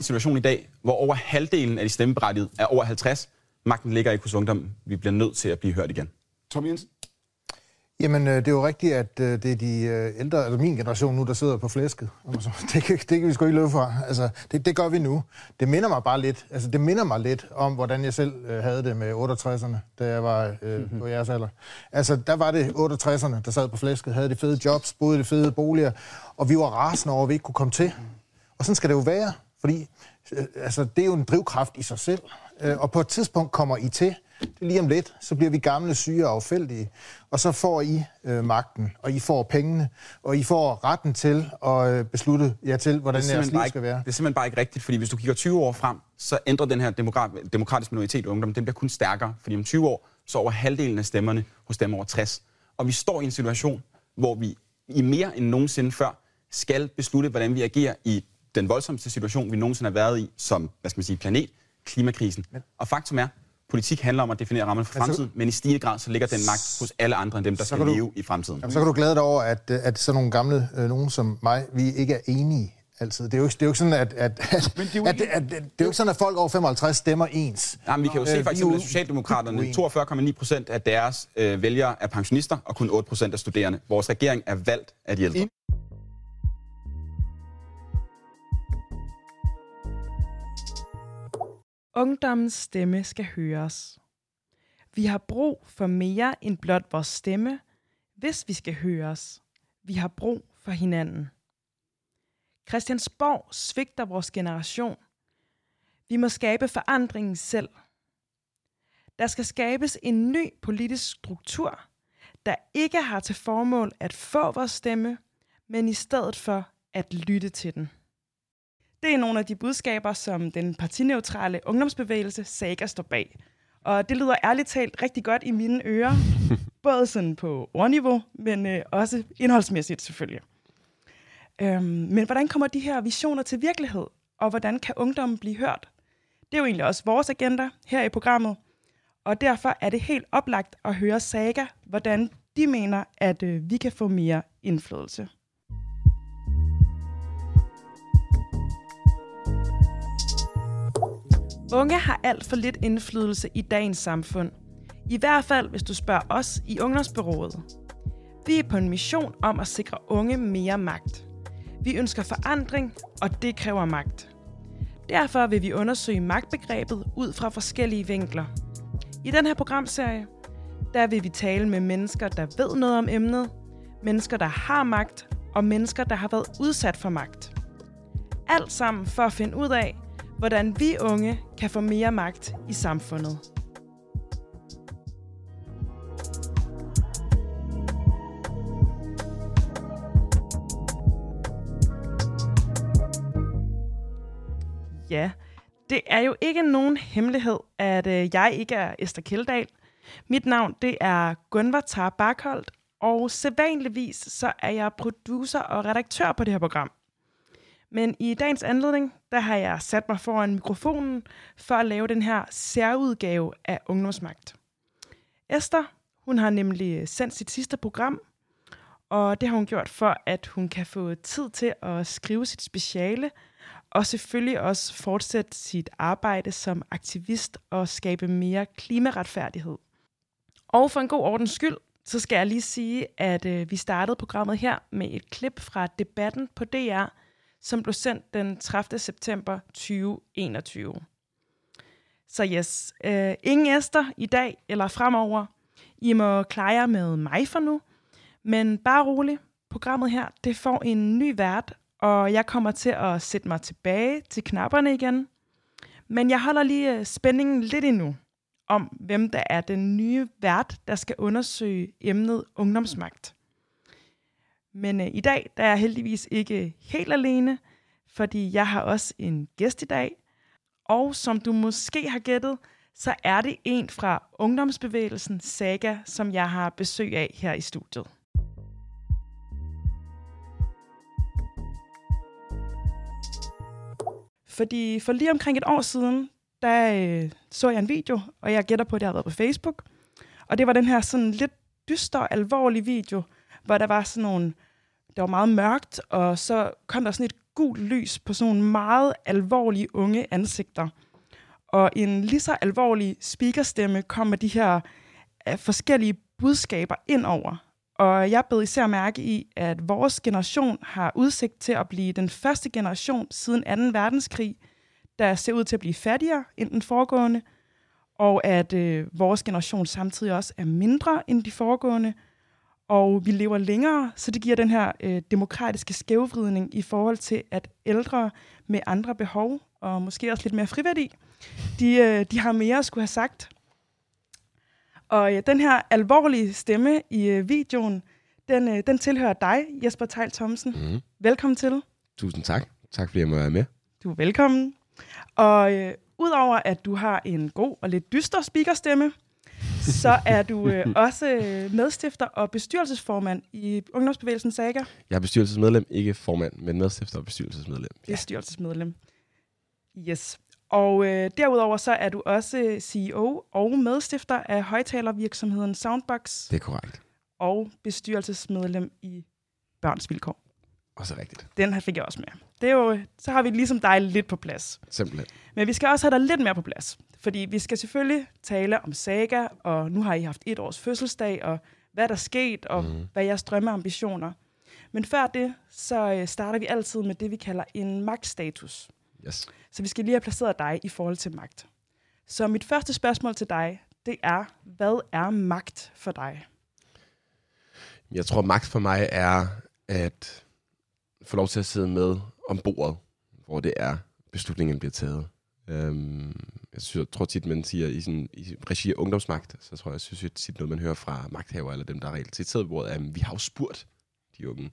en situation i dag, hvor over halvdelen af de stemmeberettigede er over 50. Magten ligger ikke hos ungdom. Vi bliver nødt til at blive hørt igen. Tom Jensen? Jamen, øh, det er jo rigtigt, at øh, det er de øh, ældre, altså min generation nu, der sidder på flæsket. Det, kan, det kan vi sgu ikke løbe fra. Altså, det, det gør vi nu. Det minder mig bare lidt, altså det minder mig lidt om, hvordan jeg selv havde det med 68'erne, da jeg var øh, mm-hmm. på jeres alder. Altså, der var det 68'erne, der sad på flæsket, havde de fede jobs, boede i de fede boliger, og vi var rasende over, at vi ikke kunne komme til. Og sådan skal det jo være, fordi øh, altså, det er jo en drivkraft i sig selv. Øh, og på et tidspunkt kommer I til, det er lige om lidt, så bliver vi gamle, syge og affældige, og så får I øh, magten, og I får pengene, og I får retten til at øh, beslutte jer til, hvordan jeres liv skal være. Det er simpelthen bare ikke rigtigt, fordi hvis du kigger 20 år frem, så ændrer den her demokrat, demokratiske minoritet ungdom, den bliver kun stærkere, fordi om 20 år, så over halvdelen af stemmerne hos dem over 60. Og vi står i en situation, hvor vi i mere end nogensinde før skal beslutte, hvordan vi agerer i den voldsomste situation, vi nogensinde har været i som, hvad skal man sige, planet, klimakrisen. Og faktum er, politik handler om at definere rammerne for fremtiden, men, men i stigende grad så ligger den magt hos alle andre end dem, der skal du, leve i fremtiden. Jamen, så kan du glæde dig over, at, at sådan nogle gamle øh, nogen som mig, vi ikke er enige altid. Det er jo ikke, det er jo ikke sådan, at, at, at, det, er jo ikke... at, at, at, det er jo ikke sådan, at folk over 55 stemmer ens. Jamen, vi kan jo se for eksempel, at Socialdemokraterne, 42,9 procent af deres øh, vælgere er pensionister, og kun 8 procent er studerende. Vores regering er valgt af de ældre. Ungdommens stemme skal høres. Vi har brug for mere end blot vores stemme, hvis vi skal høres. Vi har brug for hinanden. Christiansborg svigter vores generation. Vi må skabe forandringen selv. Der skal skabes en ny politisk struktur, der ikke har til formål at få vores stemme, men i stedet for at lytte til den. Det er nogle af de budskaber, som den partineutrale ungdomsbevægelse Saga står bag. Og det lyder ærligt talt rigtig godt i mine ører. Både sådan på ordniveau, men øh, også indholdsmæssigt selvfølgelig. Øhm, men hvordan kommer de her visioner til virkelighed? Og hvordan kan ungdommen blive hørt? Det er jo egentlig også vores agenda her i programmet. Og derfor er det helt oplagt at høre Saga, hvordan de mener, at øh, vi kan få mere indflydelse. Unge har alt for lidt indflydelse i dagens samfund. I hvert fald, hvis du spørger os i Ungdomsbyrået. Vi er på en mission om at sikre unge mere magt. Vi ønsker forandring, og det kræver magt. Derfor vil vi undersøge magtbegrebet ud fra forskellige vinkler. I den her programserie, der vil vi tale med mennesker, der ved noget om emnet, mennesker, der har magt, og mennesker, der har været udsat for magt. Alt sammen for at finde ud af, hvordan vi unge kan få mere magt i samfundet. Ja, det er jo ikke nogen hemmelighed, at øh, jeg ikke er Esther Kjeldahl. Mit navn det er Gunvar Tar Barkholdt, og sædvanligvis så er jeg producer og redaktør på det her program. Men i dagens anledning, der har jeg sat mig foran mikrofonen for at lave den her særudgave af Ungdomsmagt. Esther, hun har nemlig sendt sit sidste program, og det har hun gjort for, at hun kan få tid til at skrive sit speciale, og selvfølgelig også fortsætte sit arbejde som aktivist og skabe mere klimaretfærdighed. Og for en god ordens skyld, så skal jeg lige sige, at øh, vi startede programmet her med et klip fra debatten på DR, som blev sendt den 30. september 2021. Så yes, øh, ingen æster i dag eller fremover. I må klare jer med mig for nu. Men bare rolig, programmet her, det får en ny vært, og jeg kommer til at sætte mig tilbage til knapperne igen. Men jeg holder lige øh, spændingen lidt endnu om, hvem der er den nye vært, der skal undersøge emnet ungdomsmagt. Men øh, i dag der er jeg heldigvis ikke helt alene, fordi jeg har også en gæst i dag. Og som du måske har gættet, så er det en fra ungdomsbevægelsen Saga, som jeg har besøg af her i studiet. Fordi for lige omkring et år siden, der øh, så jeg en video, og jeg gætter på, at det har været på Facebook. Og det var den her sådan lidt dyster, alvorlig video, hvor der var sådan nogle, det var meget mørkt, og så kom der sådan et gult lys på sådan nogle meget alvorlige unge ansigter. Og en lige så alvorlig speakerstemme kom med de her øh, forskellige budskaber ind over. Og jeg bed især mærke i, at vores generation har udsigt til at blive den første generation siden 2. verdenskrig, der ser ud til at blive fattigere end den foregående, og at øh, vores generation samtidig også er mindre end de foregående, og vi lever længere, så det giver den her øh, demokratiske skævvridning i forhold til, at ældre med andre behov, og måske også lidt mere friværdi, de, øh, de har mere at skulle have sagt. Og øh, den her alvorlige stemme i øh, videoen, den, øh, den tilhører dig, Jesper Tejl Thomsen. Mm. Velkommen til. Tusind tak. Tak fordi jeg må være med. Du er velkommen. Og øh, udover at du har en god og lidt dyster speakerstemme, så er du øh, også øh, medstifter og bestyrelsesformand i Ungdomsbevægelsen Saga. Jeg er bestyrelsesmedlem, ikke formand, men medstifter og bestyrelsesmedlem. Bestyrelsesmedlem. Yes. Og øh, derudover så er du også CEO og medstifter af højtalervirksomheden Soundbox Det er korrekt. og bestyrelsesmedlem i Børns Vilkår. Også rigtigt. Den her fik jeg også med. Det er jo, så har vi ligesom dig lidt på plads. Simpelthen. Men vi skal også have dig lidt mere på plads. Fordi vi skal selvfølgelig tale om Saga, og nu har I haft et års fødselsdag, og hvad der er sket, og mm. hvad er jeres drømmeambitioner. Men før det, så øh, starter vi altid med det, vi kalder en magtstatus. Yes. Så vi skal lige have placeret dig i forhold til magt. Så mit første spørgsmål til dig, det er, hvad er magt for dig? Jeg tror, magt for mig er at få lov til at sidde med om bordet, hvor det er, beslutningen bliver taget. Øhm, jeg, synes, jeg tror tit, man siger, i, sådan, i regi af ungdomsmagt, så tror jeg, jeg synes jeg tit noget, man hører fra magthaver, eller dem, der reelt set sidder ved bordet, er, at vi har jo spurgt de unge.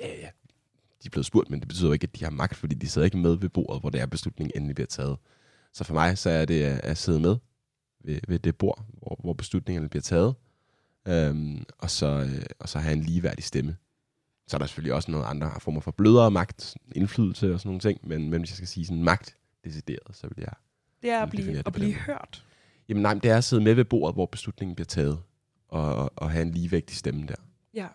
Ja, ja. De er blevet spurgt, men det betyder jo ikke, at de har magt, fordi de sidder ikke med ved bordet, hvor det er, beslutningen endelig bliver taget. Så for mig, så er det at, at sidde med ved, ved det bord, hvor, hvor beslutningerne bliver taget, øhm, og, så, øh, og så have en ligeværdig stemme. Så er der selvfølgelig også noget andre former for blødere magt, indflydelse og sådan nogle ting, men, men hvis jeg skal sige sådan magt decideret, så vil jeg... Det er at blive, det at blive hørt. Jamen nej, men det er at sidde med ved bordet, hvor beslutningen bliver taget, og, og, og have en ligevægtig stemme der. Ja.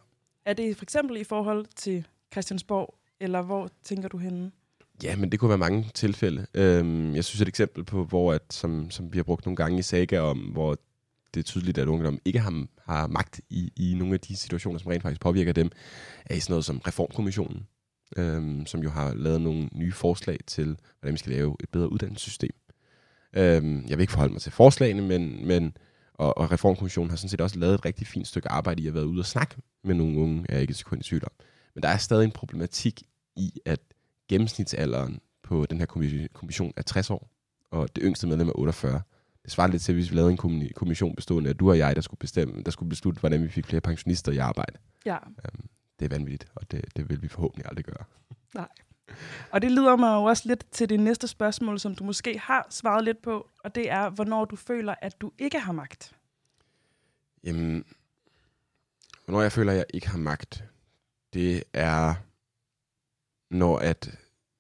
Er det for eksempel i forhold til Christiansborg, eller hvor tænker du henne? Ja, men det kunne være mange tilfælde. Øhm, jeg synes et eksempel på, hvor at, som, som vi har brugt nogle gange i Saga om, hvor det er tydeligt, at ungdom ikke har, har magt i, i nogle af de situationer, som rent faktisk påvirker dem, er i sådan noget som Reformkommissionen, øhm, som jo har lavet nogle nye forslag til, hvordan vi skal lave et bedre uddannelsessystem. Øhm, jeg vil ikke forholde mig til forslagene, men, men og, og Reformkommissionen har sådan set også lavet et rigtig fint stykke arbejde i at være ude og snakke med nogle unge, er ikke et sekund i tvivl om. Men der er stadig en problematik i, at gennemsnitsalderen på den her kommission er 60 år, og det yngste medlem er 48. Det svarer lidt til, hvis vi lavede en kommi- kommission bestående af du og jeg, der skulle, bestemme, der skulle beslutte, hvordan vi fik flere pensionister i arbejde. Ja. Det er vanvittigt, og det, det vil vi forhåbentlig aldrig gøre. Nej. Og det leder mig jo også lidt til det næste spørgsmål, som du måske har svaret lidt på, og det er, hvornår du føler, at du ikke har magt. Jamen, hvornår jeg føler, at jeg ikke har magt, det er, når at,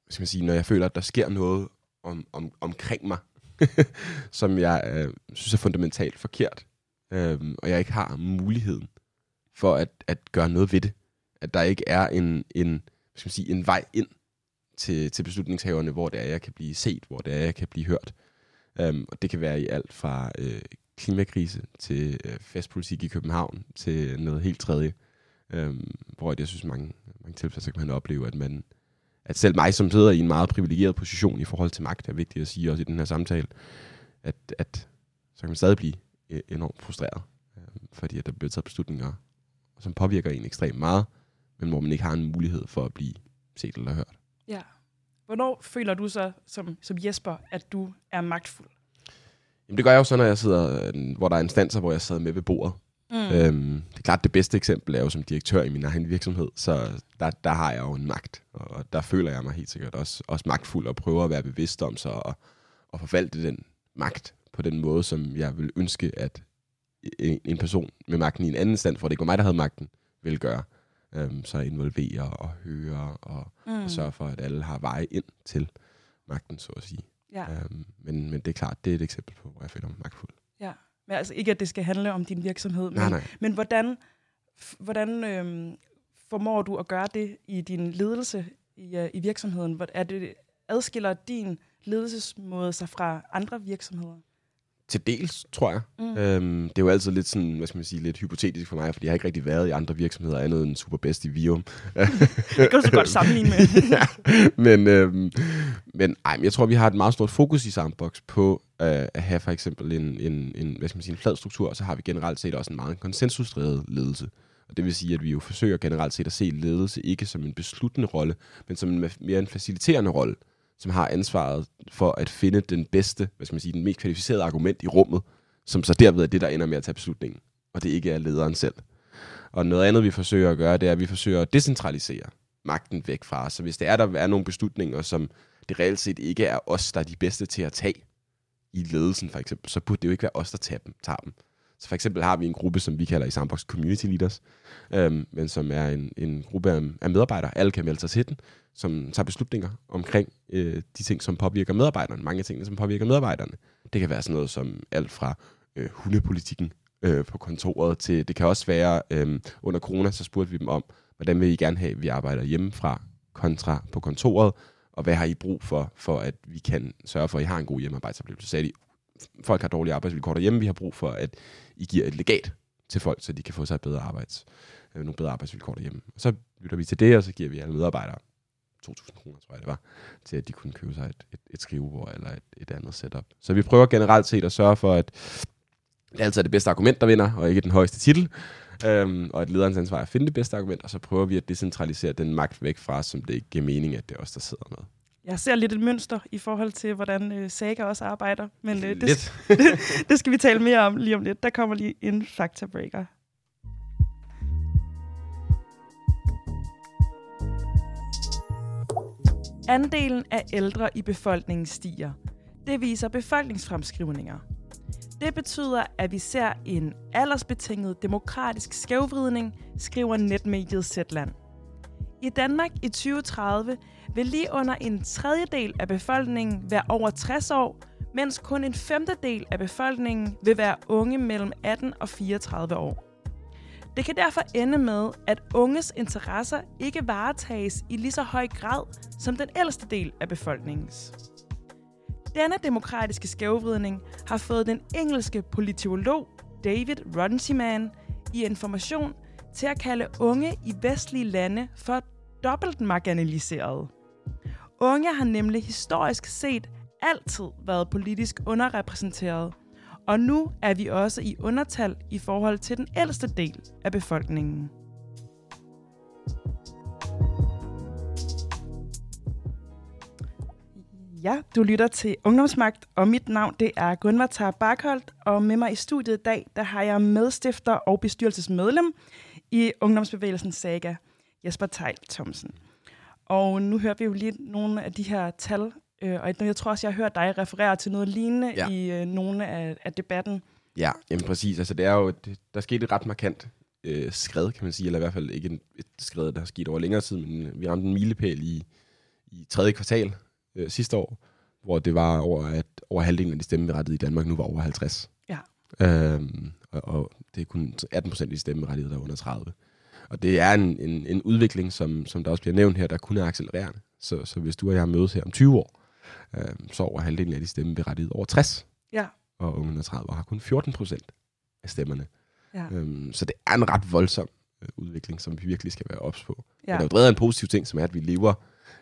skal man sige, når jeg føler, at der sker noget om, om, omkring mig, som jeg øh, synes er fundamentalt forkert, øh, og jeg ikke har muligheden for at, at gøre noget ved det. At der ikke er en, en, hvad skal man sige, en vej ind til, til beslutningshaverne, hvor det er, jeg kan blive set, hvor det er, jeg kan blive hørt. Um, og det kan være i alt fra øh, klimakrise til øh, festpolitik i København til noget helt tredje. Um, hvor jeg synes, mange, mange tilfælde, så kan man opleve, at man at selv mig, som sidder i en meget privilegeret position i forhold til magt, er vigtigt at sige også i den her samtale, at, at så kan man stadig blive øh, enormt frustreret, øh, fordi at der bliver taget beslutninger, som påvirker en ekstremt meget, men hvor man ikke har en mulighed for at blive set eller hørt. Ja. Hvornår føler du så, som, som Jesper, at du er magtfuld? Jamen, det gør jeg jo så, når jeg sidder, øh, hvor der er instanser, hvor jeg sidder med ved bordet. Mm. Øhm, det er klart, det bedste eksempel er jo som direktør i min egen virksomhed, så der, der har jeg jo en magt, og der føler jeg mig helt sikkert også, også magtfuld og prøver at være bevidst om så og, og forvalte den magt på den måde, som jeg vil ønske, at en, en person med magten i en anden stand, for det ikke var mig, der havde magten, vil gøre. Øhm, så involvere og høre og, mm. og sørge for, at alle har veje ind til magten, så at sige. Ja. Øhm, men, men det er klart, det er et eksempel på, hvor jeg føler mig magtfuld. ja. Men altså ikke, at det skal handle om din virksomhed, men, nej. men hvordan, hvordan øhm, formår du at gøre det i din ledelse i, uh, i virksomheden? Er det, adskiller din ledelsesmåde sig fra andre virksomheder? Til dels, tror jeg. Mm. Øhm, det er jo altid lidt sådan, hvad skal man sige, lidt hypotetisk for mig, fordi jeg har ikke rigtig været i andre virksomheder andet end Superbest i Vium. det kan du så godt sammenligne med. ja, men, øhm, men, ej, men jeg tror, vi har et meget stort fokus i Sandbox på øh, at have for eksempel en, en, en, hvad skal man sige, en flad struktur, og så har vi generelt set også en meget konsensusdrevet ledelse. Og det vil sige, at vi jo forsøger generelt set at se ledelse ikke som en besluttende rolle, men som en mere en faciliterende rolle som har ansvaret for at finde den bedste, hvad skal man sige, den mest kvalificerede argument i rummet, som så derved er det, der ender med at tage beslutningen, og det ikke er lederen selv. Og noget andet, vi forsøger at gøre, det er, at vi forsøger at decentralisere magten væk fra os. Så hvis det er, der er nogle beslutninger, som det reelt set ikke er os, der er de bedste til at tage i ledelsen for eksempel, så burde det jo ikke være os, der tager dem. Tager dem. Så for eksempel har vi en gruppe, som vi kalder i Sandbox Community Leaders, øhm, men som er en, en gruppe af, af medarbejdere, alle kan melde sig til den, som tager beslutninger omkring øh, de ting, som påvirker medarbejderne. Mange af tingene, som påvirker medarbejderne. Det kan være sådan noget som alt fra øh, hundepolitikken øh, på kontoret til, det kan også være, øh, under corona, så spurgte vi dem om, hvordan vil I gerne have, at vi arbejder hjemmefra kontra på kontoret, og hvad har I brug for, for at vi kan sørge for, at I har en god hjemmearbejdsoplevelse. Så sagde de, folk har dårlige arbejdsvilkår derhjemme, vi har brug for, at i giver et legat til folk, så de kan få sig et bedre arbejds, øh, nogle bedre arbejdsvilkår derhjemme. Og så lytter vi til det, og så giver vi alle medarbejdere 2.000 kroner, tror jeg det var, til at de kunne købe sig et, et, et skrivebord eller et, et andet setup. Så vi prøver generelt set at sørge for, at det altid er det bedste argument, der vinder, og ikke den højeste titel. Øhm, og at lederens ansvar er at finde det bedste argument, og så prøver vi at decentralisere den magt væk fra som det ikke giver mening, at det er os, der sidder med. Jeg ser lidt et mønster i forhold til, hvordan øh, Saga også arbejder, men øh, det, det, det skal vi tale mere om lige om lidt. Der kommer lige en fakta-breaker. Andelen af ældre i befolkningen stiger. Det viser befolkningsfremskrivninger. Det betyder, at vi ser en aldersbetinget demokratisk skævvridning, skriver netmediet Zetland. I Danmark i 2030 vil lige under en tredjedel af befolkningen være over 60 år, mens kun en femtedel af befolkningen vil være unge mellem 18 og 34 år. Det kan derfor ende med, at unges interesser ikke varetages i lige så høj grad som den ældste del af befolkningens. Denne demokratiske skævvridning har fået den engelske politolog David Runciman i information til at kalde unge i vestlige lande for dobbelt marginaliserede. Unge har nemlig historisk set altid været politisk underrepræsenteret – og nu er vi også i undertal i forhold til den ældste del af befolkningen. Ja, du lytter til Ungdomsmagt, og mit navn det er Gunvar Tar Barkholdt, og med mig i studiet i dag, der har jeg medstifter og bestyrelsesmedlem i Ungdomsbevægelsen Saga, Jesper Tejl Thomsen. Og nu hører vi jo lige nogle af de her tal Øh, og jeg tror også, jeg har hørt dig referere til noget lignende ja. i øh, nogle af, af debatten. Ja, jamen præcis. Altså, det er jo, det, der skete et ret markant øh, skred, kan man sige, eller i hvert fald ikke en, et skred, der har sket over længere tid, men vi ramte en milepæl i, i tredje kvartal øh, sidste år, hvor det var over, at over halvdelen af de stemmeberettigede i Danmark nu var over 50. Ja. Øhm, og, og det er kun 18 procent af de stemmeberettigede, der er under 30. Og det er en, en, en udvikling, som, som der også bliver nævnt her, der kun er accelererende. Så, så hvis du og jeg mødes her om 20 år, øh, så over halvdelen af de stemme berettiget over 60. Ja. Og unge under 30 har kun 14 procent af stemmerne. Ja. Øhm, så det er en ret voldsom øh, udvikling, som vi virkelig skal være ops på. Ja. Men der er jo drevet en positiv ting, som er, at vi lever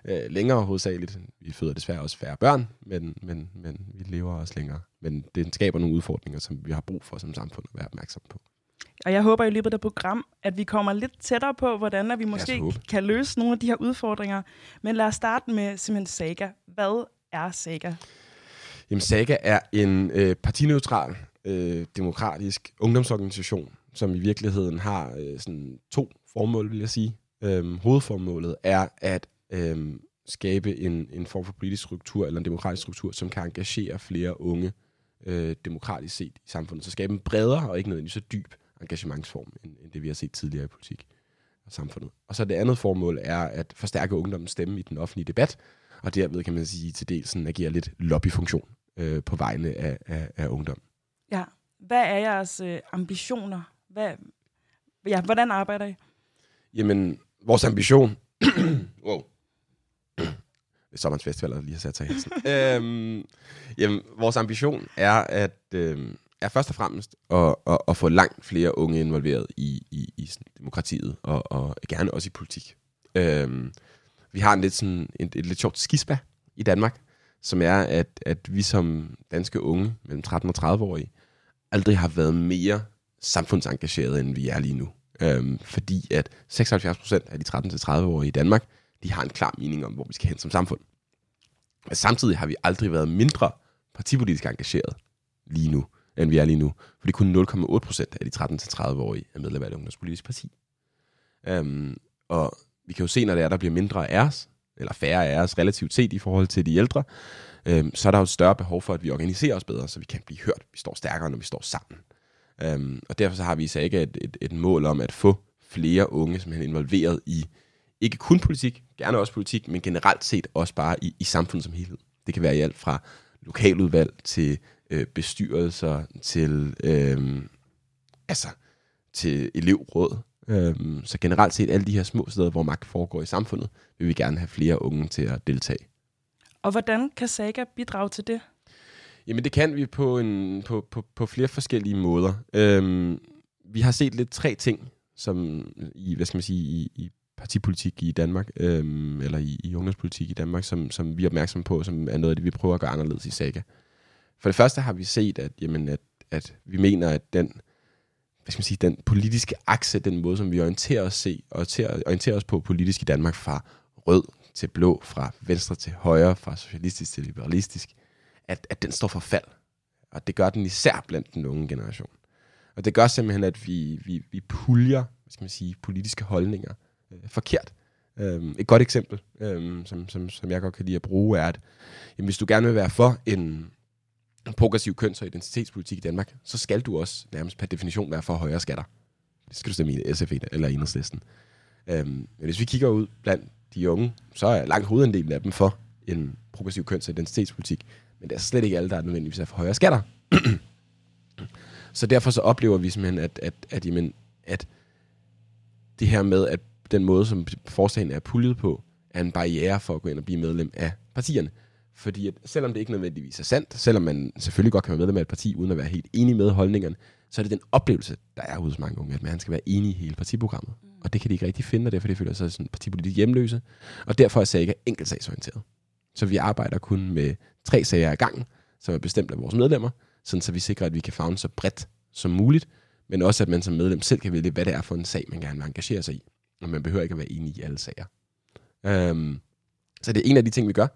øh, længere hovedsageligt. Vi føder desværre også færre børn, men, men, men vi lever også længere. Men det skaber nogle udfordringer, som vi har brug for som samfund at være opmærksom på. Og jeg håber i løbet af program, at vi kommer lidt tættere på, hvordan at vi måske kan løse nogle af de her udfordringer. Men lad os starte med simpelthen Saga. Hvad er Saga? Jamen, Saga er en øh, partineutral, øh, demokratisk ungdomsorganisation, som i virkeligheden har øh, sådan to formål, vil jeg sige. Øhm, hovedformålet er at øhm, skabe en, en form for politisk struktur, eller en demokratisk struktur, som kan engagere flere unge øh, demokratisk set i samfundet. Så skabe en bredere og ikke nødvendigvis så dyb engagementsform, end, end det vi har set tidligere i politik og samfundet. Og så det andet formål er at forstærke ungdommens stemme i den offentlige debat, og derved kan man sige til dels sådan agere lidt lobbyfunktion øh, på vegne af, af, af ungdom. Ja. Hvad er jeres øh, ambitioner? Hvad, ja, hvordan arbejder I? Jamen, vores ambition... wow. Sommerens Festival, der lige har sat sig i øhm, jamen, vores ambition er, at, øhm, er først og fremmest at, at, at få langt flere unge involveret i, i, i sådan demokratiet, og, og gerne også i politik. Øhm, vi har en lidt, sådan, et, et lidt sjovt skisma i Danmark, som er, at, at vi som danske unge mellem 13 og 30-årige aldrig har været mere samfundsengagerede, end vi er lige nu. Øhm, fordi at 76 procent af de 13-30-årige i Danmark, de har en klar mening om, hvor vi skal hen som samfund. Men samtidig har vi aldrig været mindre partipolitisk engageret lige nu, end vi er lige nu. Fordi kun 0,8 procent af de 13-30-årige er medlem af et ungdomspolitisk parti. Øhm, og vi kan jo se, når det er, der bliver mindre af os, eller færre af os relativt set i forhold til de ældre, øhm, så er der jo et større behov for, at vi organiserer os bedre, så vi kan blive hørt. Vi står stærkere, når vi står sammen. Øhm, og derfor så har vi så ikke et, et, et mål om at få flere unge, som er involveret i ikke kun politik, gerne også politik, men generelt set også bare i, i samfundet som helhed. Det kan være i alt fra lokaludvalg til øh, bestyrelser, til, øh, altså, til elevråd. Øh, så generelt set alle de her små steder, hvor magt foregår i samfundet, vil vi gerne have flere unge til at deltage. Og hvordan kan Saga bidrage til det? Jamen det kan vi på, en, på, på, på flere forskellige måder. Øhm, vi har set lidt tre ting, som i, hvad skal man sige, i, i partipolitik i Danmark, øhm, eller i, i ungdomspolitik i Danmark, som, som vi er opmærksomme på, som er noget af det, vi prøver at gøre anderledes i Saga. For det første har vi set, at, jamen, at, at vi mener, at den, hvad skal man sige, den politiske akse, den måde, som vi orienterer os, se, orienterer, orienterer os på politisk i Danmark, fra rød til blå, fra venstre til højre, fra socialistisk til liberalistisk, at, at den står for fald. Og det gør den især blandt den unge generation. Og det gør simpelthen, at vi, vi, vi puljer hvad skal man sige, politiske holdninger øh, forkert. Um, et godt eksempel, um, som, som, som jeg godt kan lide at bruge, er, at jamen, hvis du gerne vil være for en progressiv køns- og identitetspolitik i Danmark, så skal du også nærmest per definition være for højere skatter. Det skal du stemme i SF eller Enhedslisten. Øhm, men hvis vi kigger ud blandt de unge, så er langt hovedandelen af dem for en progressiv køns- og identitetspolitik. Men det er slet ikke alle, der er nødvendigvis er for højere skatter. så derfor så oplever vi simpelthen, at, at, at, jamen, at det her med, at den måde, som forslagen er puljet på, er en barriere for at gå ind og blive medlem af partierne. Fordi at selvom det ikke nødvendigvis er sandt, selvom man selvfølgelig godt kan være medlem af et parti, uden at være helt enig med holdningerne, så er det den oplevelse, der er hos mange unge, at man skal være enig i hele partiprogrammet. Mm. Og det kan de ikke rigtig finde, og derfor de føler sig sådan partipolitisk hjemløse. Og derfor er Saga enkeltsagsorienteret. Så vi arbejder kun med tre sager ad gangen, som er bestemt af vores medlemmer, sådan så vi sikrer, at vi kan fagne så bredt som muligt, men også at man som medlem selv kan vælge, hvad det er for en sag, man gerne vil engagere sig i. Og man behøver ikke at være enig i alle sager. Um, så det er en af de ting, vi gør.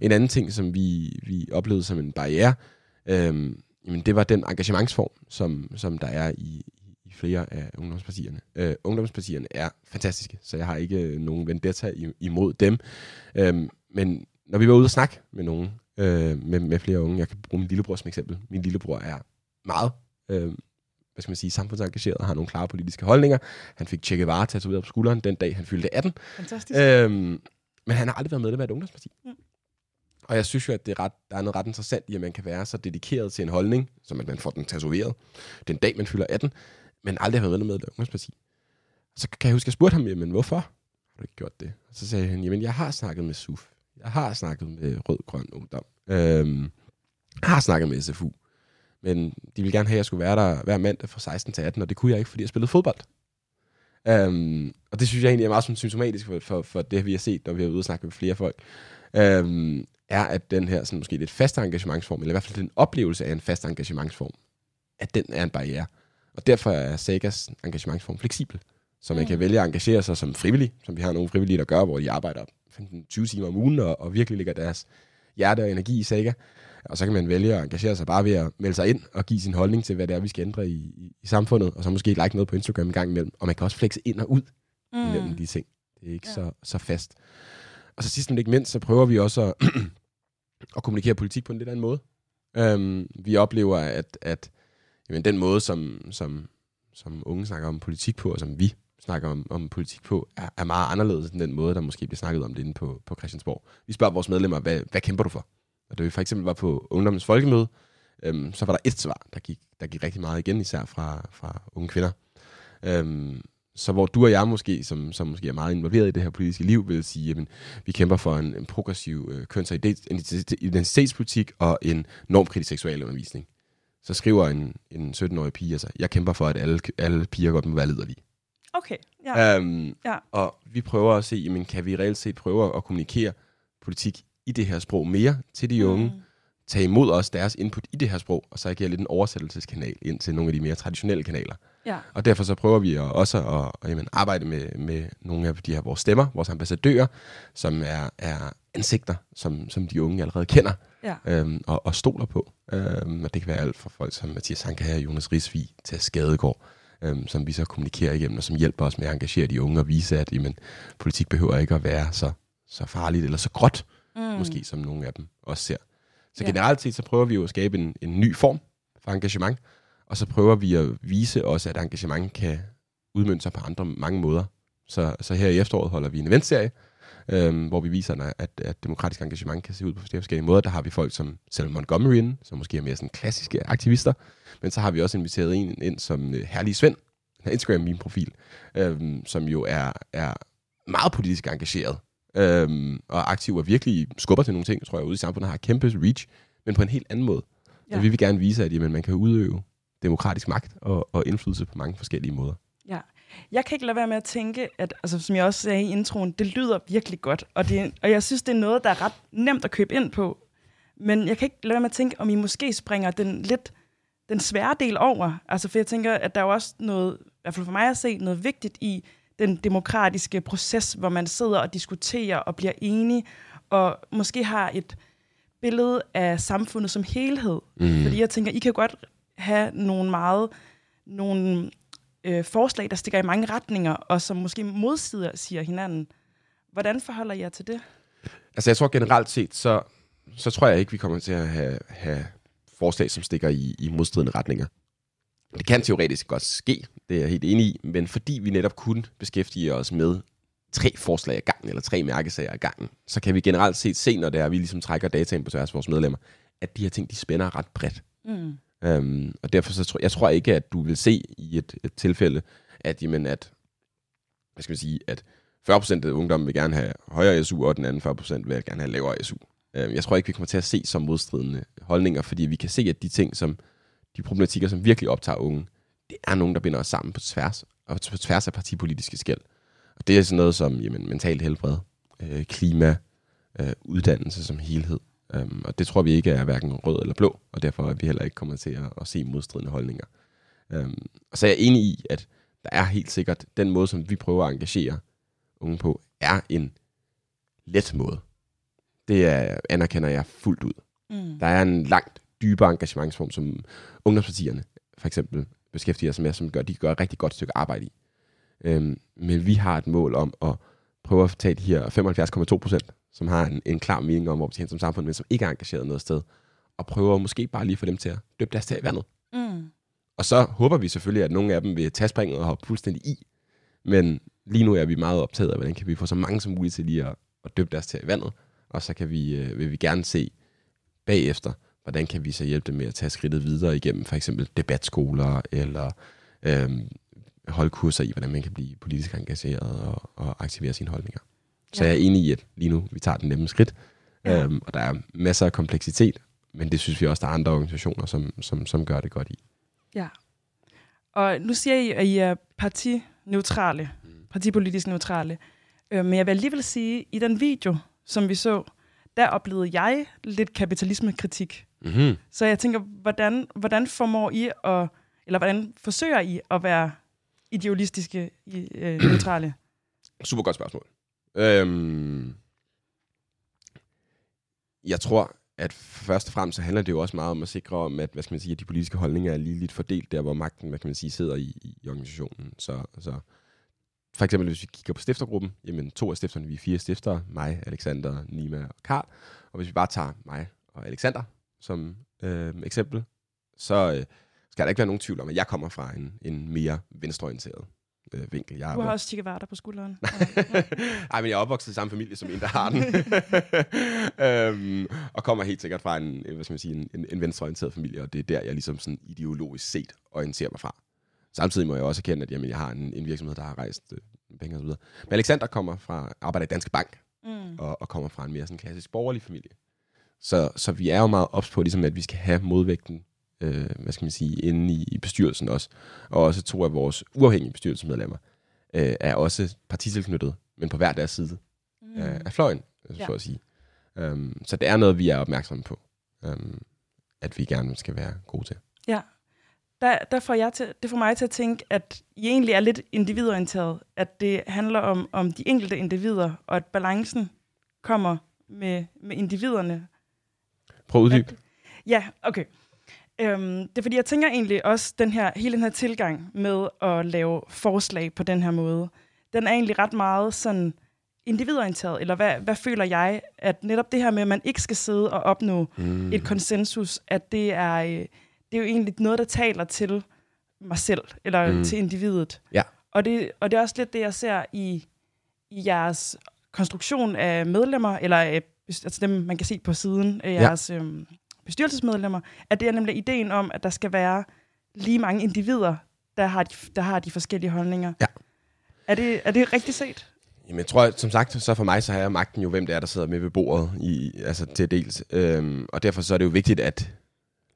En anden ting, som vi, vi oplevede som en barriere, um, jamen det var den engagementsform, som, som der er i, i flere af ungdomspartierne. Uh, ungdomspartierne er fantastiske, så jeg har ikke nogen vendetta imod dem. Um, men når vi var ude og snakke med nogen, øh, med, med flere unge, jeg kan bruge min lillebror som eksempel. Min lillebror er meget, øh, hvad skal man sige, samfundsengageret og har nogle klare politiske holdninger. Han fik Che Guevara tatoveret på skulderen den dag, han fyldte 18. Fantastisk. Øh, men han har aldrig været medlem af et ungdomsparti. Mm. Og jeg synes jo, at det er ret, der er noget ret interessant i, at man kan være så dedikeret til en holdning, som at man får den tatoveret den dag, man fylder 18, men aldrig har været med af et ungdomsparti. Så kan jeg huske, at jeg spurgte ham, jamen hvorfor har du ikke gjort det? Og så sagde han, jamen jeg har snakket med SUF. Jeg har snakket med Rød-Grøn Ungdom. Øhm, jeg har snakket med SFU. Men de ville gerne have, at jeg skulle være der hver mandag fra 16 til 18, og det kunne jeg ikke, fordi jeg spillede fodbold. Øhm, og det synes jeg egentlig er meget symptomatisk for, for, for det, vi har set, når vi har ude og snakke med flere folk. Øhm, er, at den her sådan, måske lidt faste engagementsform, eller i hvert fald den oplevelse af en fast engagementsform, at den er en barriere. Og derfor er Sagas engagementsform fleksibel. Så man mm. kan vælge at engagere sig som frivillig, som vi har nogle frivillige, der gør, hvor de arbejder 15-20 timer om ugen, og, og virkelig lægger deres hjerte og energi i Saga. Og så kan man vælge at engagere sig bare ved at melde sig ind og give sin holdning til, hvad det er, vi skal ændre i, i, i samfundet, og så måske like noget på Instagram en gang imellem. Og man kan også flexe ind og ud mm. imellem de ting. Det er ikke ja. så, så fast. Og så sidst men ikke mindst, så prøver vi også at, at kommunikere politik på en lidt anden måde. Øhm, vi oplever, at, at jamen, den måde, som, som, som unge snakker om politik på, og som vi snakker om, om politik på, er, er meget anderledes end den måde, der måske bliver snakket om det inde på, på Christiansborg. Vi spørger vores medlemmer, hvad, hvad kæmper du for? Og da vi for eksempel var på Ungdommens Folkemøde, øhm, så var der et svar, der gik, der gik rigtig meget igen, især fra, fra unge kvinder. Øhm, så hvor du og jeg måske, som, som måske er meget involveret i det her politiske liv, vil sige, at vi kæmper for en, en progressiv øh, køns- og identitetspolitik og en normkritisk seksualundervisning. Så skriver en, en 17-årig pige, altså, jeg kæmper for, at alle, alle piger godt må være liderlige. Okay, ja. Øhm, Ja. Og vi prøver at se, jamen, kan vi reelt set prøve at kommunikere politik i det her sprog mere til de unge, Mm. tage imod os deres input i det her sprog, og så agere lidt en oversættelseskanal ind til nogle af de mere traditionelle kanaler. Ja. Og derfor så prøver vi også at, at jamen, arbejde med, med nogle af de her vores stemmer, vores ambassadører, som er, er ansigter, som, som de unge allerede kender Ja. øhm, og, og stoler på. Øhm, og det kan være alt fra folk som Mathias Hanka og Jonas Risvig til Skadegård, øhm, som vi så kommunikerer igennem, og som hjælper os med at engagere de unge og vise, at jamen, politik behøver ikke at være så, så farligt eller så gråt, Mm. måske som nogle af dem også ser. Så Ja. generelt set, så prøver vi jo at skabe en, en ny form for engagement, og så prøver vi at vise også, at engagement kan udmønte sig på andre mange måder. Så, så her i efteråret holder vi en eventserie, øhm, hvor vi viser, at, at demokratisk engagement kan se ud på flere forskellige måder. Der har vi folk som Selma Montgomery inde, som måske er mere sådan klassiske aktivister, men så har vi også inviteret en ind som øh, Herlige Svend, en Instagram min profil, øhm, som jo er, er meget politisk engageret øhm, og aktiv og virkelig skubber til nogle ting, tror jeg, ude i samfundet har kæmpe reach, men på en helt anden måde. Ja. Så vi vil gerne vise, at jamen, man kan udøve demokratisk magt og, og indflydelse på mange forskellige måder. Ja. Jeg kan ikke lade være med at tænke, at altså, som jeg også sagde i introen, det lyder virkelig godt, og, det, og jeg synes, det er noget, der er ret nemt at købe ind på. Men jeg kan ikke lade være med at tænke, om I måske springer den lidt den svære del over. Altså, for jeg tænker, at der er jo også noget, i hvert fald for mig at se, noget vigtigt i den demokratiske proces, hvor man sidder og diskuterer og bliver enige, og måske har et billede af samfundet som helhed. Mm. Fordi jeg tænker, I kan godt have nogle meget nogle øh, forslag, der stikker i mange retninger, og som måske modsider siger hinanden. Hvordan forholder jeg til det? Altså jeg tror generelt set, så, så tror jeg ikke, vi kommer til at have, have forslag, som stikker i, i modstridende retninger. Det kan teoretisk godt ske, det er jeg helt enig i, men fordi vi netop kun beskæftiger os med tre forslag ad gangen, eller tre mærkesager ad gangen, så kan vi generelt set se, når det er, at vi ligesom trækker data ind på tværs af vores medlemmer, at de her ting, de spænder ret bredt. Mm. Øhm, og derfor så tror jeg tror ikke, at du vil se i et, et tilfælde, at, jamen, at, hvad skal man sige, at 40% af ungdommen vil gerne have højere SU, og den anden 40% vil gerne have lavere SU. Øhm, jeg tror ikke, vi kommer til at se som modstridende holdninger, fordi vi kan se, at de ting, som de problematikker, som virkelig optager unge, det er nogen, der binder os sammen på tværs, og på tværs af partipolitiske skæld. Og det er sådan noget som jamen, mentalt helbred, øh, klima, øh, uddannelse som helhed. Um, og det tror vi ikke er hverken rød eller blå, og derfor er vi heller ikke kommet til at, at se modstridende holdninger. Um, og så er jeg enig i, at der er helt sikkert den måde, som vi prøver at engagere unge på, er en let måde. Det er, anerkender jeg fuldt ud. Mm. Der er en langt dybere engagementsform, som ungdomspartierne for eksempel beskæftiger sig med, som gør, de gør et rigtig godt stykke arbejde i. Øhm, men vi har et mål om at prøve at tage de her 75,2 procent, som har en, en klar mening om, hvor vi skal hen som samfund, men som ikke er engageret noget sted, og prøve at måske bare lige få dem til at døbe deres tag i vandet. Mm. Og så håber vi selvfølgelig, at nogle af dem vil tage springet og hoppe fuldstændig i. Men lige nu er vi meget optaget af, hvordan kan vi få så mange som muligt til lige at, at døbe deres tag i vandet. Og så kan vi, øh, vil vi gerne se bagefter, hvordan kan vi så hjælpe dem med at tage skridtet videre igennem for eksempel debatskoler, eller øhm, holde kurser i, hvordan man kan blive politisk engageret og, og aktivere sine holdninger. Så Ja. jeg er enig i, at lige nu vi tager den nemme skridt, Ja. øhm, og der er masser af kompleksitet, men det synes vi også, der er andre organisationer, som, som, som gør det godt i. Ja. Og nu siger I, at I er partineutrale, partipolitisk neutrale. Øh, men jeg vil alligevel sige, at i den video, som vi så, der oplevede jeg lidt kapitalismekritik. Mm-hmm. Så jeg tænker, hvordan, hvordan formår I at, eller hvordan forsøger I at være idealistiske, i, øh, neutrale? Super godt spørgsmål. Øhm, jeg tror, at først og fremmest så handler det jo også meget om at sikre om, at, hvad skal man sige, at de politiske holdninger er lige lidt fordelt der, hvor magten, hvad kan man sige, sidder i, i organisationen. Så, så for eksempel, hvis vi kigger på stiftergruppen, jamen to af stifterne, vi er fire stiftere, mig, Alexander, Nima og Karl. Og hvis vi bare tager mig og Alexander som øh, eksempel, så øh, skal der ikke være nogen tvivl om, at jeg kommer fra en, en mere venstreorienteret øh, vinkel. Jeg Du har også Che på skulderen. Ej, men jeg er opvokset i samme familie som en, der har den. øhm, og kommer helt sikkert fra en, hvad skal man sige, en, en, en venstreorienteret familie, og det er der, jeg ligesom sådan ideologisk set orienterer mig fra. Samtidig må jeg også erkende, at jamen, jeg har en, en virksomhed, der har rejst øh, penge osv. Men Alexander kommer fra, arbejder i Danske Bank, Mm. og, og kommer fra en mere sådan klassisk borgerlig familie. Så, så vi er jo meget ops på, ligesom, at vi skal have modvægten, øh, hvad skal man sige, inde i, i bestyrelsen også. Og også to af vores uafhængige bestyrelsesmedlemmer øh, er også partitilknyttet, men på hver deres side Mm. mm. af, fløjen, ja. Ja. for at sige. Um, så det er noget, vi er opmærksomme på, um, at vi gerne skal være gode til. Ja. Der, der får jeg til, det får mig til at tænke, at I egentlig er lidt individorienteret. At det handler om, om de enkelte individer, og at balancen kommer med, med individerne. Prøv at uddybe. At, ja, okay. Øhm, det er fordi, jeg tænker egentlig også, den her, hele den her tilgang med at lave forslag på den her måde, den er egentlig ret meget sådan individorienteret, eller hvad, hvad føler jeg, at netop det her med, at man ikke skal sidde og opnå Mm. et konsensus, at det er, øh, det er jo egentlig noget, der taler til mig selv, eller Mm. til individet. Ja. Og det, og det er også lidt det, jeg ser i, i jeres konstruktion af medlemmer, eller øh, altså dem, man kan se på siden af Ja. jeres øh, bestyrelsesmedlemmer, at det er nemlig ideen om, at der skal være lige mange individer, der har de, der har de forskellige holdninger. Ja. Er det, er det rigtigt set? Jamen, jeg tror, som sagt, så for mig, så har jeg magten jo, hvem det er, der sidder med ved bordet, i, altså til dels. Øhm, og derfor så er det jo vigtigt, at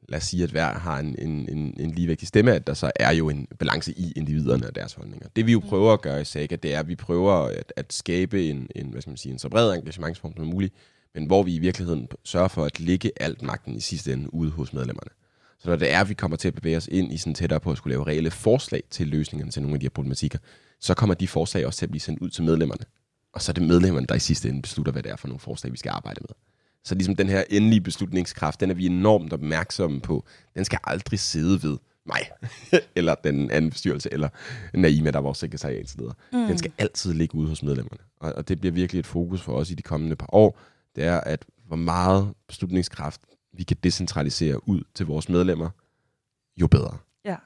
lad os sige, at hver har en, en, en, en ligevægtig stemme, at der så er jo en balance i individerne og deres holdninger. Det vi jo prøver at gøre i Saga, det er, at vi prøver at, at skabe en, en, hvad skal man sige, en så bred engagementsform som muligt, men hvor vi i virkeligheden sørger for at lægge alt magten i sidste ende ude hos medlemmerne. Så når det er, at vi kommer til at bevæge os ind i sådan tættere på at skulle lave reelle forslag til løsningerne til nogle af de her problematikker, så kommer de forslag også til at blive sendt ud til medlemmerne. Og så er det medlemmerne, der i sidste ende beslutter, hvad det er for nogle forslag, vi skal arbejde med. Så ligesom den her endelige beslutningskraft, den er vi enormt opmærksomme på. Den skal aldrig sidde ved mig, eller den anden bestyrelse, eller Naima, der er vores sekretariatsleder. Mm. Den skal altid ligge ude hos medlemmerne. Og, og det bliver virkelig et fokus for os i de kommende par år. Det er, at hvor meget beslutningskraft vi kan decentralisere ud til vores medlemmer, jo bedre. Ja.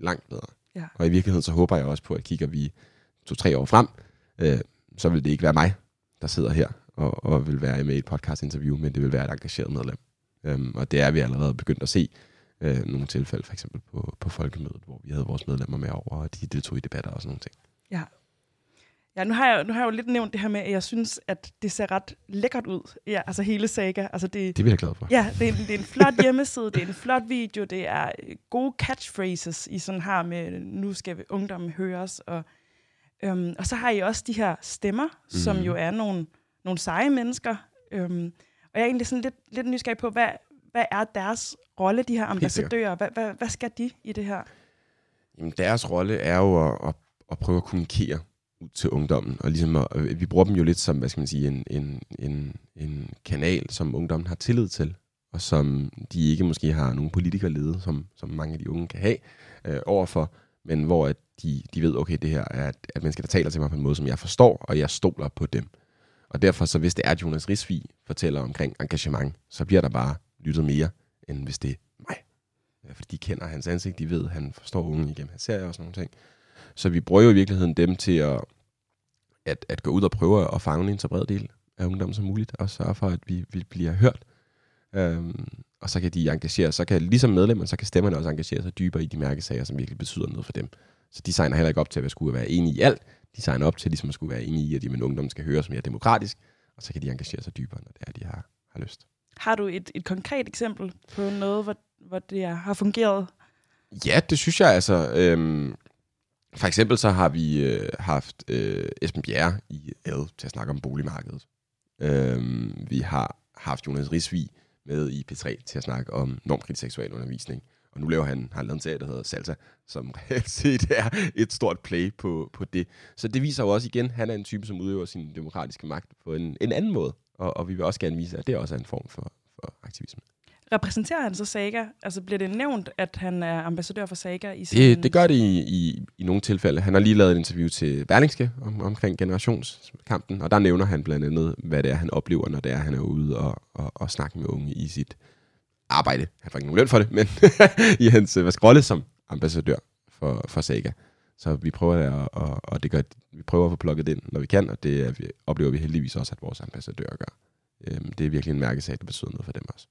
Langt bedre. Ja. Og i virkeligheden så håber jeg også på, at kigger vi to-tre år frem, øh, så vil det ikke være mig, der sidder her og, og vil være med i et podcast-interview, men det vil være et engageret medlem. Øhm, og det er vi allerede begyndt at se øh, nogle tilfælde, for eksempel på, på folkemødet, hvor vi havde vores medlemmer med over, og de deltog i debatter og sådan nogle ting. Ja. Ja, nu har, jeg, nu har jeg jo lidt nævnt det her med, at jeg synes, at det ser ret lækkert ud. Ja, altså hele Saga. Altså det, Det er vi glade for. Ja, det er, en, det er en flot hjemmeside, det er en flot video, det er øh, gode catchphrases, I sådan har med, nu skal vi ungdommen høres, og, øhm, og så har I også de her stemmer, mm. som Mhm. jo er nogle, nogle seje mennesker, øhm, og jeg er egentlig sådan lidt, lidt nysgerrig på, hvad, hvad er deres rolle, de her ambassadører? Hvad, hvad, hvad skal de i det her? Jamen, deres rolle er jo at, at, at prøve at kommunikere ud til ungdommen. Og ligesom at, øh, vi bruger dem jo lidt som, hvad skal man sige, en, en, en, en kanal, som ungdommen har tillid til, og som de ikke måske har nogen politikerlede, som, som mange af de unge kan have øh, overfor, men hvor at de, de ved, okay, det her er at, at mennesker, der taler til mig på en måde, som jeg forstår, og jeg stoler på dem. Og derfor, så hvis det er, at Jonas Risvig fortæller omkring engagement, så bliver der bare lyttet mere, end hvis det er mig. Ja, Fordi de kender hans ansigt, de ved, at han forstår unge igennem hans serie og sådan nogle ting. Så vi bruger jo i virkeligheden dem til at, at, at gå ud og prøve at fange en så bred del af ungdommen som muligt, og sørge for, at vi, vi bliver hørt. Øhm, og så kan de engagere så kan ligesom medlemmer, så kan stemmerne også engagere sig dybere i de mærkesager, som virkelig betyder noget for dem. Så de signer heller ikke op til at skulle være enige i alt. De signer op til ligesom at skulle være enige i, at jamen, ungdommen skal høres mere demokratisk, og så kan de engagere sig dybere, når det er, de har, har lyst. Har du et, et konkret eksempel på noget, hvor, hvor det har fungeret? Ja, det synes jeg altså. Øhm, for eksempel så har vi øh, haft øh, Esben Bjerre i ad til at snakke om boligmarkedet. Øh, vi har haft Jonas Risvig med i P3 til at snakke om normkritisk seksualundervisning. Og nu laver han, har han lavet en serie, der hedder Salsa, som reelt set er et stort play på, på det. Så det viser jo også igen, at han er en type, som udøver sin demokratiske magt på en, en anden måde. Og, og vi vil også gerne vise, at det også er en form for, for aktivisme. Repræsenterer han så Saga? Altså bliver det nævnt, at han er ambassadør for Saga? I sådan Det, det gør det i, i, i nogle tilfælde. Han har lige lavet et interview til Berlingske om, omkring generationskampen, og der nævner han blandt andet, hvad det er, han oplever, når det er, han er ude og, og, og snakke med unge i sit arbejde. Han får ikke nogen løn for det, men i hans hvad skal, rolle som ambassadør for, for Saga. Så vi prøver at, og, og det gør, vi prøver at få plukket ind, når vi kan, og det er, vi, oplever vi heldigvis også, at vores ambassadører gør. Øhm, det er virkelig en mærkesag, der betyder noget for dem også.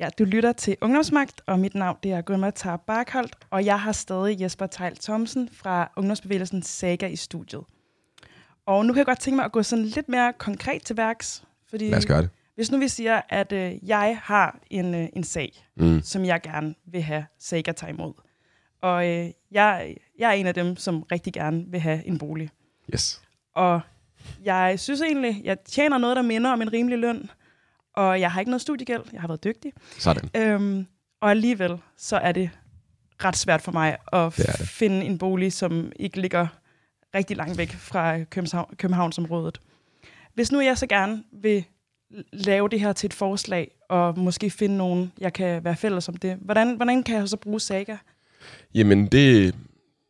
Ja, du lytter til Ungdomsmagt, og mit navn det er Gunnar Tar Barkholdt, og jeg har stadig Jesper Tejl Thomsen fra Ungdomsbevægelsen Saga i studiet. Og nu kan jeg godt tænke mig at gå sådan lidt mere konkret til værks, fordi Lad os gøre det. hvis nu vi siger, at øh, jeg har en, øh, en sag, Mm. som jeg gerne vil have Saga tager imod, og øh, jeg, jeg er en af dem, som rigtig gerne vil have en bolig. Yes. Og jeg synes egentlig, jeg tjener noget, der minder om en rimelig løn, og jeg har ikke noget studiegæld, jeg har været dygtig. Sådan. Øhm, og alligevel, så er det ret svært for mig at Det det. finde en bolig, som ikke ligger rigtig langt væk fra København, Københavnsområdet. Hvis nu jeg så gerne vil lave det her til et forslag, og måske finde nogen, jeg kan være fælles om det, hvordan, hvordan kan jeg så bruge Saga? Jamen det,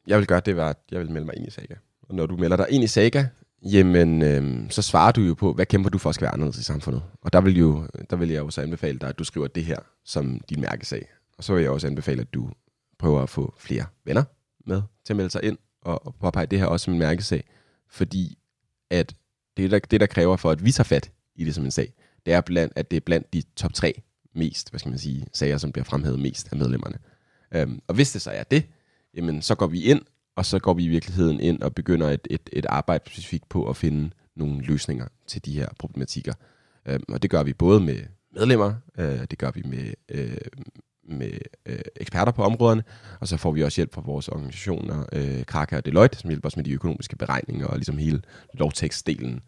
jeg vil gøre, det var, at jeg vil melde mig ind i Saga. Og når du melder dig ind i Saga, jamen øh, så svarer du jo på, hvad kæmper du for skal være anderledes i samfundet. Og der vil, jo, der vil jeg jo så anbefale dig, at du skriver det her som din mærkesag. Og så vil jeg også anbefale, at du prøver at få flere venner med til at melde sig ind, og, og påpege det her også som en mærkesag. Fordi at det, der, det, der kræver for, at vi tager fat i det som en sag, det er blandt, at det er blandt de top tre mest, hvad skal man sige, sager, som bliver fremhævet mest af medlemmerne. Øhm, og hvis det så er det, jamen så går vi ind, og så går vi i virkeligheden ind og begynder et, et, et arbejde specifikt på at finde nogle løsninger til de her problematikker. Øhm, og det gør vi både med medlemmer, øh, det gør vi med, øh, med øh, eksperter på områderne, og så får vi også hjælp fra vores organisationer, øh, Kraka og Deloitte, som hjælper os med de økonomiske beregninger og ligesom hele lovtekstdelen.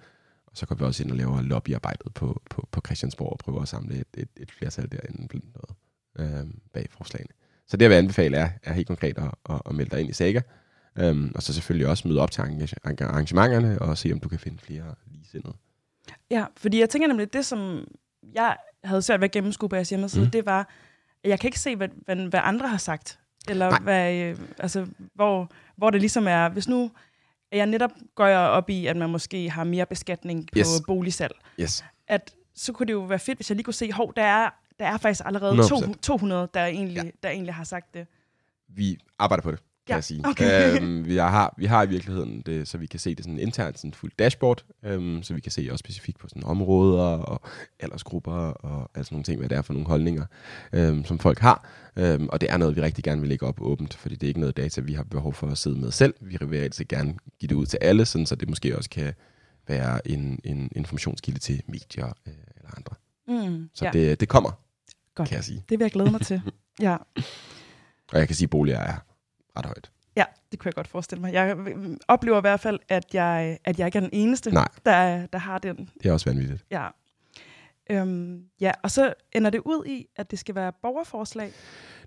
Og så går vi også ind og laver lobbyarbejdet på, på, på Christiansborg og prøver at samle et, et, et flertal derinde blandt noget øh, bag forslagene. Så det, jeg vil anbefale, er, er helt konkret at, at, at melde dig ind i Saga. Um, og så selvfølgelig også møde op til arrange- arrangementerne og se, om du kan finde flere ligesindede. Ja, fordi jeg tænker nemlig, det som jeg havde svært ved at gennemskue på jeres hjemmeside, Mm. det var, at jeg kan ikke se, hvad, hvad, hvad andre har sagt. Eller Nej. hvad, øh, altså, hvor, hvor det ligesom er, hvis nu jeg netop går jeg op i, at man måske har mere beskatning på Yes. boligsalg, Yes. at så kunne det jo være fedt, hvis jeg lige kunne se, hov, der er, der er faktisk allerede 100%. to, 200, der egentlig, ja. der egentlig har sagt det. Vi arbejder på det, kan Ja, jeg sige. okay. Øhm, vi, har, vi har i virkeligheden det, så vi kan se det sådan internt, sådan fuld dashboard, øhm, så vi kan se også specifikt på sådan områder og aldersgrupper og altså nogle ting, hvad det er for nogle holdninger, øhm, som folk har. Øhm, og det er noget, vi rigtig gerne vil lægge op åbent, fordi det er ikke noget data, vi har behov for at sidde med selv. Vi vil altid gerne give det ud til alle, sådan, så det måske også kan være en, en informationskilde til medier øh, eller andre. Mm, Så ja. det, det kommer, godt. kan jeg sige. Det vil jeg glæde mig til. Ja. Og jeg kan sige, at boliger er ret højt. Ja, det kunne jeg godt forestille mig. Jeg oplever i hvert fald, at jeg, at jeg ikke er den eneste, Nej. der, der har den. Det er også vanvittigt. Ja. Øhm, ja, og så ender det ud i, at det skal være borgerforslag.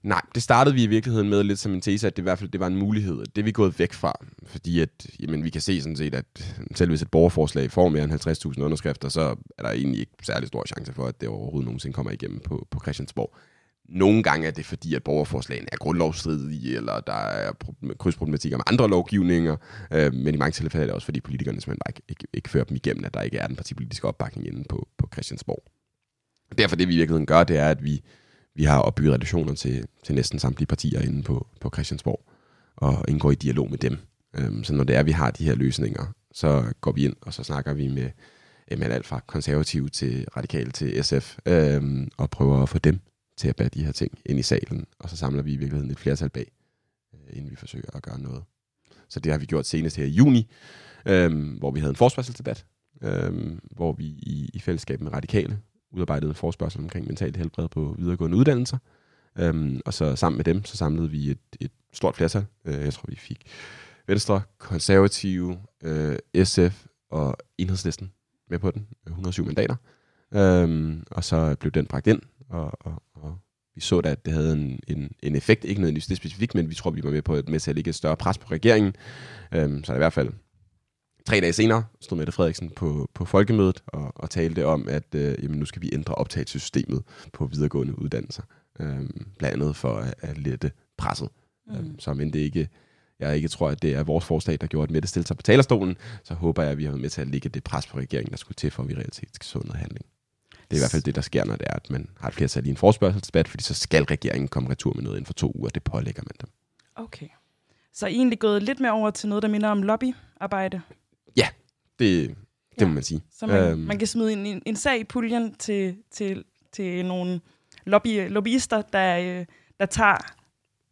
Nej, det startede vi i virkeligheden med lidt som en tese, at det i hvert fald det var en mulighed. Det er vi gået væk fra, fordi at, jamen, vi kan se sådan set, at selv hvis et borgerforslag får mere end 50.000 underskrifter, så er der egentlig ikke særlig stor chance for, at det overhovedet nogensinde kommer igennem på, på Christiansborg. Nogle gange er det fordi, at borgerforslagene er grundlovsstridige, eller der er krydsproblematikker med andre lovgivninger, øh, men i mange tilfælde er det også fordi politikerne simpelthen bare ikke, ikke, ikke fører dem igennem, at der ikke er den partipolitiske opbakning inde på, på Christiansborg. Derfor det, vi i virkeligheden gør, det er, at vi, vi har opbygget relationer til, til næsten samtlige partier inde på, på Christiansborg, og indgår i dialog med dem. Øh, så når det er, at vi har de her løsninger, så går vi ind, og så snakker vi med, øh, med alt fra konservative til radikale til SF, øh, og prøver at få dem til at bære de her ting ind i salen, og så samler vi i virkeligheden et flertal bag, øh, inden vi forsøger at gøre noget. Så det har vi gjort senest her i juni, øhm, hvor vi havde en forspørgselsdebat, øhm, hvor vi i, i fællesskab med radikale udarbejdede en forspørgsel omkring mentalt helbred på videregående uddannelser. Øhm, og så sammen med dem, så samlede vi et, et stort flertal. Øh, jeg tror, vi fik Venstre, Konservative, øh, SF og Enhedslisten med på den. Øh, 107 mandater. Øhm, og så blev den bragt ind, og, og, og vi så da, at det havde en, en, en effekt. Ikke nødvendigvis det specifikt, men vi tror, vi var med på med til at lægge et større pres på regeringen. Øhm, så i hvert fald Tre dage senere stod Mette Frederiksen på, på folkemødet og, og talte om, at øh, jamen, nu skal vi ændre optagelsessystemet på videregående uddannelser. Øhm, blandt andet for at, at lette presset. Mm. Øhm, så men det ikke, jeg ikke tror, at det er vores forslag, der gjorde, at Mette stillede sig på talerstolen, så håber jeg, at vi har været med til at lægge det pres på regeringen, der skulle til, for at vi reelt set skal så noget handling. Det er i hvert fald det, der sker, når det er, at man har et flertal i en forspørgselsdebat, fordi så skal regeringen komme retur med noget inden for to uger. Det pålægger man dem. Okay. Så er I egentlig gået lidt mere over til noget, der minder om lobbyarbejde? Det, det Ja. må man sige. Så man, Øhm. man kan smide en, en, en sag i puljen til, til, til nogle lobby, lobbyister, der, øh, der tager,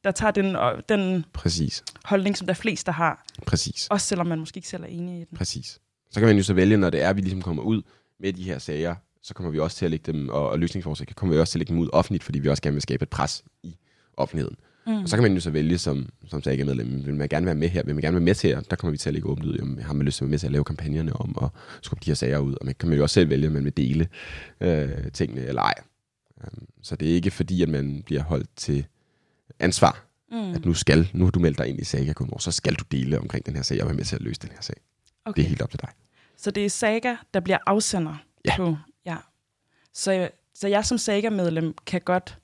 der tager den, den Præcis. holdning, som der er flest, der har. Præcis. Også selvom man måske ikke selv er enig i den. Præcis. Så kan man jo så vælge, når det er, at vi ligesom kommer ud med de her sager, så kommer vi også til at lægge dem, og, og løsningsforslag kommer vi også til at lægge dem ud offentligt, fordi vi også gerne vil skabe et pres i offentligheden. Mm. Og så kan man jo så vælge som, som medlem, vil man gerne være med her, vil man gerne være med til her, der kommer vi til at lægge åbent ud, om har man lyst til at være med til at lave kampagnerne om, og skubbe de her sager ud, og man kan man jo også selv vælge, om man vil dele øh, tingene eller ej. Um, så det er ikke fordi, at man bliver holdt til ansvar, mm. at nu skal, nu har du meldt dig ind i Saga Kunmor, så skal du dele omkring den her sag, og være med til at løse den her sag. Okay. Det er helt op til dig. Så det er Saga, der bliver afsender Ja. på... Så, så jeg som Saga-medlem kan godt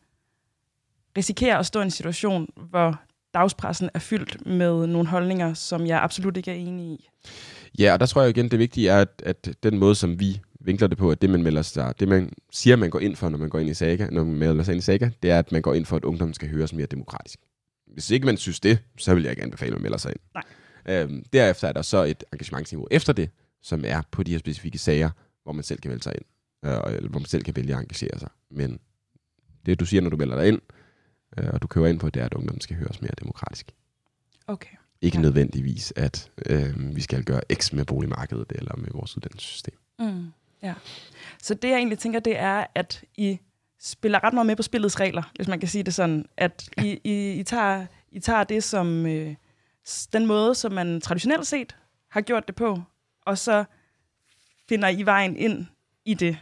risikere at stå i en situation, hvor dagspressen er fyldt med nogle holdninger, som jeg absolut ikke er enig i. Ja, og der tror jeg igen, det vigtige er, at, at den måde, som vi vinkler det på, at det, man melder sig, det man siger, man går ind for, når man går ind i Saga, når man melder sig ind i Saga, det er, at man går ind for, at ungdommen skal høres mere demokratisk. Hvis ikke man synes det, så vil jeg ikke anbefale, at man melder sig ind. Nej. Øhm, derefter er der så et engagementsniveau efter det, som er på de her specifikke sager, hvor man selv kan melde sig ind, eller hvor man selv kan vælge at engagere sig. Men det, du siger, når du melder dig ind, øh, og du køber ind på, det er, at ungdommen skal høres mere demokratisk. Okay. Ikke Ja. nødvendigvis, at øh, vi skal gøre X med boligmarkedet eller med vores uddannelsessystem. Mm, ja. Så det, jeg egentlig tænker, det er, at I spiller ret meget med på spillets regler, hvis man kan sige det sådan. At I, I, I, tager, I tager det som øh, den måde, som man traditionelt set har gjort det på, og så finder I vejen ind i det.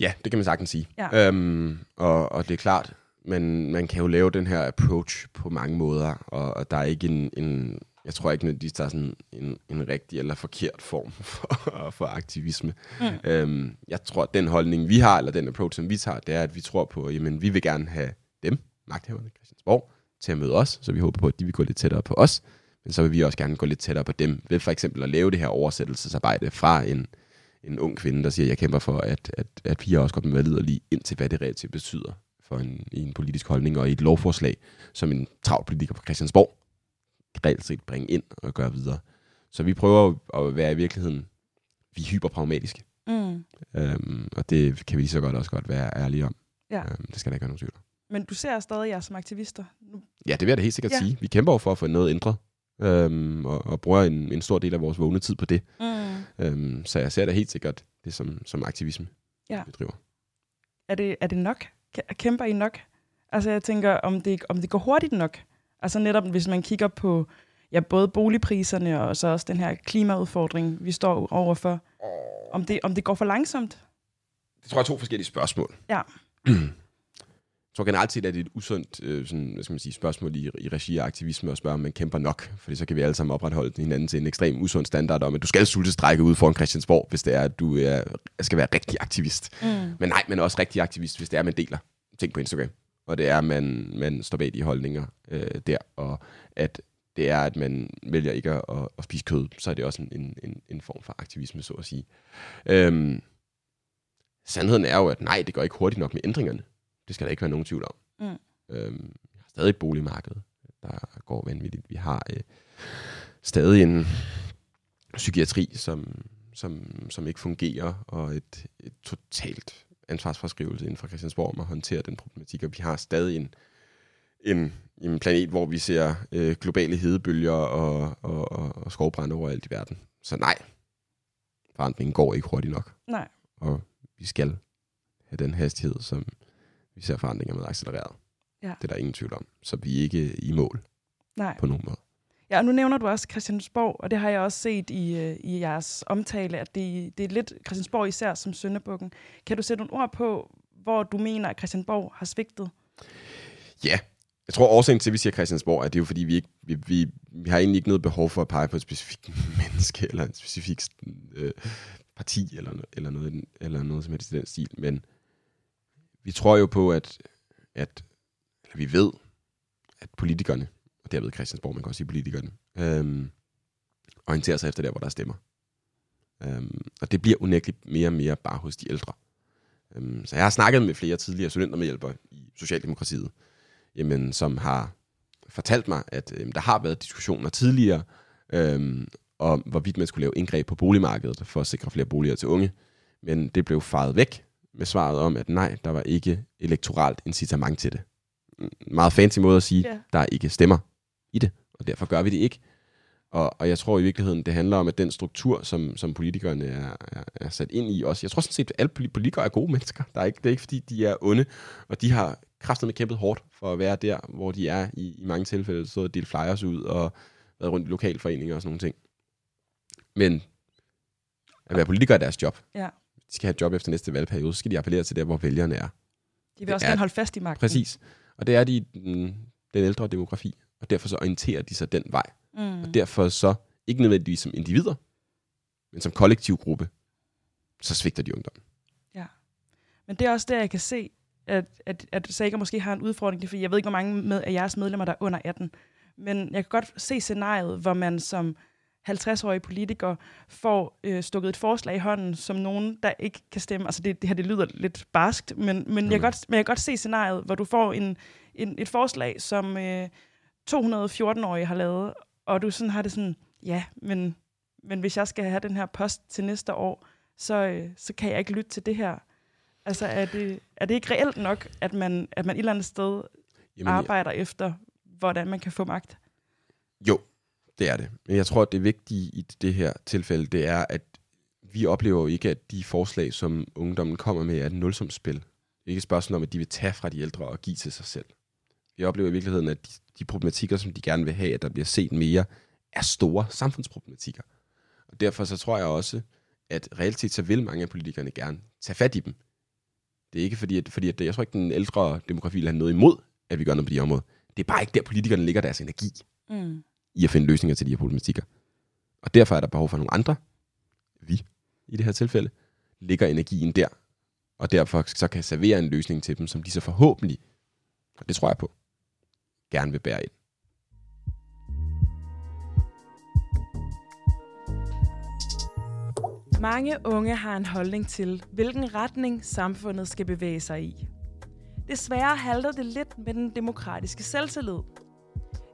Ja, det kan man sagtens sige. Ja. Øhm, og, og det er klart, men man kan jo lave den her approach på mange måder, og, og der er ikke en, en jeg tror ikke nødvendigvis, der er sådan en, en rigtig eller forkert form for, for aktivisme. Mm. Øhm, jeg tror, at den holdning, vi har, eller den approach, som vi tager, det er, at vi tror på, jamen, vi vil gerne have dem, magthaverne Christiansborg, til at møde os, så vi håber på, at de vil gå lidt tættere på os, men så vil vi også gerne gå lidt tættere på dem, ved for eksempel at lave det her oversættelsesarbejde fra en, en ung kvinde, der siger, jeg kæmper for, at, at, at piger også godt må være liderlige, ind til hvad det reelt betyder for en, i en politisk holdning og i et lovforslag, som en travl politiker på Christiansborg reelt set bringe ind og gøre videre. Så vi prøver at være i virkeligheden, vi er hyperpragmatiske, Mm. øhm, og det kan vi lige så godt også godt være ærlige om. Ja. Øhm, det skal der ikke være nogen tvivl om. Men du ser stadig jer som aktivister. Nu, Ja, det vil jeg da helt sikkert Ja. sige. Vi kæmper jo for at få noget ændret, øhm, og, og bruger en, en stor del af vores vågne tid på det. mm. Øhm, så jeg ser da helt sikkert det som, som aktivisme, Ja. vi driver. er, det, er det nok? Kæ- Kæmper I nok? Altså jeg tænker, om det, om det går hurtigt nok. Altså netop, hvis man kigger på ja, både boligpriserne og så også den her klimaudfordring, vi står overfor. Om det, om det går for langsomt? Det tror jeg er to forskellige spørgsmål. Ja. Tror generelt set, at det er et usundt øh, sådan, hvad skal man sige, spørgsmål i, i regi af aktivisme at spørge, om man kæmper nok. Fordi så kan vi alle sammen opretholde hinanden til en ekstrem usund standard om, at du skal sultestrække ud foran Christiansborg, hvis det er, at du er, skal være rigtig aktivist. Mm. Men nej, men også rigtig aktivist, hvis det er, at man deler ting på Instagram. Og det er, at man, man står bag de holdninger øh, der, og at det er, at man vælger ikke at, at, at spise kød, så er det også en, en, en, en form for aktivisme, så at sige. Øhm, sandheden er jo, at nej, det går ikke hurtigt nok med ændringerne. Det skal der ikke være nogen tvivl om. Mm. Øhm, vi har stadig et boligmarked, der går vanvittigt. Vi har øh, stadig en psykiatri, som, som, som ikke fungerer, og et, et totalt ansvarsforskrivelse inden for Christiansborg om at håndtere den problematik, og vi har stadig en, en, en planet, hvor vi ser øh, globale hedebølger og, og, og, og skovbrænde overalt i verden. Så nej, forandringen går ikke hurtigt nok, Nej. og vi skal have den hastighed, som vi ser forandringer med accelereret. Ja. Det er der ingen tvivl om. Så vi er ikke i mål Nej. på nogen måde. Ja, og nu nævner du også Christiansborg, og det har jeg også set i, øh, i jeres omtale, at det, det er lidt Christiansborg især som Sønderbukken. Kan du sætte nogle ord på, hvor du mener, at Christiansborg har svigtet? Ja, jeg tror årsagen til, at vi siger Christiansborg, er det er jo fordi, vi, ikke, vi, vi, vi har egentlig ikke noget behov for at pege på et specifikt menneske, eller et specifikt øh, parti, eller, eller, noget, eller noget som helst i den stil. Men vi tror jo på, at, at eller vi ved, at politikerne, og derved Christiansborg, man kan også sige politikerne, øhm, orienterer sig efter der, hvor der stemmer. Øhm, og det bliver unægteligt mere og mere bare hos de ældre. Øhm, så jeg har snakket med flere tidligere studentermedhjælpere i Socialdemokratiet, jamen, som har fortalt mig, at øhm, der har været diskussioner tidligere øhm, om, hvorvidt man skulle lave indgreb på boligmarkedet for at sikre flere boliger til unge. Men det blev faret væk med svaret om, at nej, der var ikke elektoralt incitament til det. En meget fancy måde at sige, Ja. der er ikke stemmer i det, og derfor gør vi det ikke. Og, og jeg tror i virkeligheden, det handler om, at den struktur, som, som politikerne er, er, er sat ind i også. Jeg tror sådan set, at alle poli- politikere er gode mennesker. Der er ikke, det er ikke, fordi de er onde, og de har kraftigt kæmpet hårdt for at være der, hvor de er i, i mange tilfælde. Så delt flyers ud og været rundt i lokalforeninger og sådan nogle ting. Men at være politiker er deres job. Ja. De skal have et job efter næste valgperiode, så skal de appellere til der, hvor vælgerne er. De vil også er- gerne holde fast i magten. Præcis. Og det er de den, den ældre demografi. Og derfor så orienterer de sig den vej. Mm. Og derfor så, ikke nødvendigvis som individer, men som kollektiv gruppe, så svigter de ungdommen. Men det er også der, jeg kan se, at, at, at Sager måske har en udfordring. Det er, fordi jeg ved ikke, hvor mange med, af jeres medlemmer, der er under 18. Men jeg kan godt se scenariet, hvor man som 50-årig politiker får øh, stukket et forslag i hånden, som nogen, der ikke kan stemme. Altså det, det her, det lyder lidt barskt, men, men, jeg, kan godt, men jeg kan godt se scenariet, hvor du får en, en, et forslag, som øh, 214-årige har lavet, og du sådan har det sådan, ja, men, men hvis jeg skal have den her post til næste år, så, øh, så kan jeg ikke lytte til det her. Altså, er det, er det ikke reelt nok, at man, at man et eller andet sted Jamen, arbejder efter, hvordan man kan få magt? Jo, det er det. Men jeg tror, at det vigtige i det her tilfælde, det er, at vi oplever jo ikke, at de forslag, som ungdommen kommer med, er et nulsumsspil. Det er ikke et spørgsmål om, at de vil tage fra de ældre og give til sig selv. Vi oplever i virkeligheden, at de, de problematikker, som de gerne vil have, at der bliver set mere, er store samfundsproblematikker. Og derfor så tror jeg også, at reelt set så vil mange af politikerne gerne tage fat i dem. Det er ikke fordi, at, fordi at jeg tror ikke, den ældre demografi vil have noget imod, at vi gør noget på de områder. Det er bare ikke der, politikerne ligger deres energi Mm i at finde løsninger til de her problematikker. Og derfor er der behov for nogle andre, vi i det her tilfælde, ligger energien der, og derfor så kan servere en løsning til dem, som de så forhåbentlig, og det tror jeg på, gerne vil bære ind. Mange unge har en holdning til, hvilken retning samfundet skal bevæge sig i. Desværre halter det lidt med den demokratiske selvtillid.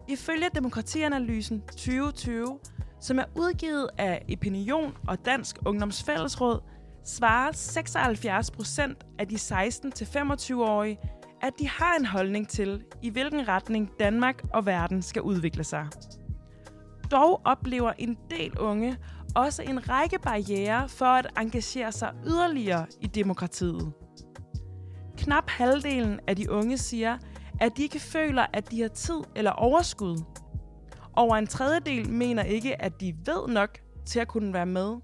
Ifølge Demokratianalysen 2020, som er udgivet af Opinion og Dansk Ungdomsfællesråd, svarer 76 procent af de 16-25-årige, at de har en holdning til, i hvilken retning Danmark og verden skal udvikle sig. Dog oplever en del unge også en række barriere for at engagere sig yderligere i demokratiet. Knap halvdelen af de unge siger, at de ikke føler, at de har tid eller overskud. Over en tredjedel mener ikke, at de ved nok til at kunne være med.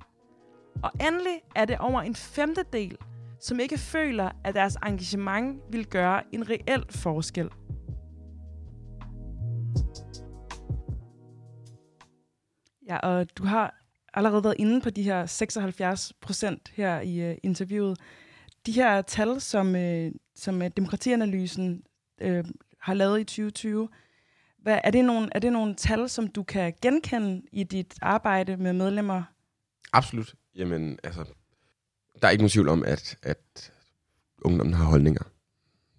Og endelig er det over en femtedel, som ikke føler, at deres engagement vil gøre en reel forskel. Ja, og du har allerede været inde på de her 76 procent her i øh, interviewet. De her tal, som, øh, som øh, Demokratianalysen øh, har lavet i 2020, hvad, er, det nogle, er det nogle tal, som du kan genkende i dit arbejde med medlemmer? Absolut. Jamen, altså, der er ikke nogen tvivl om, at, at ungdommen har holdninger.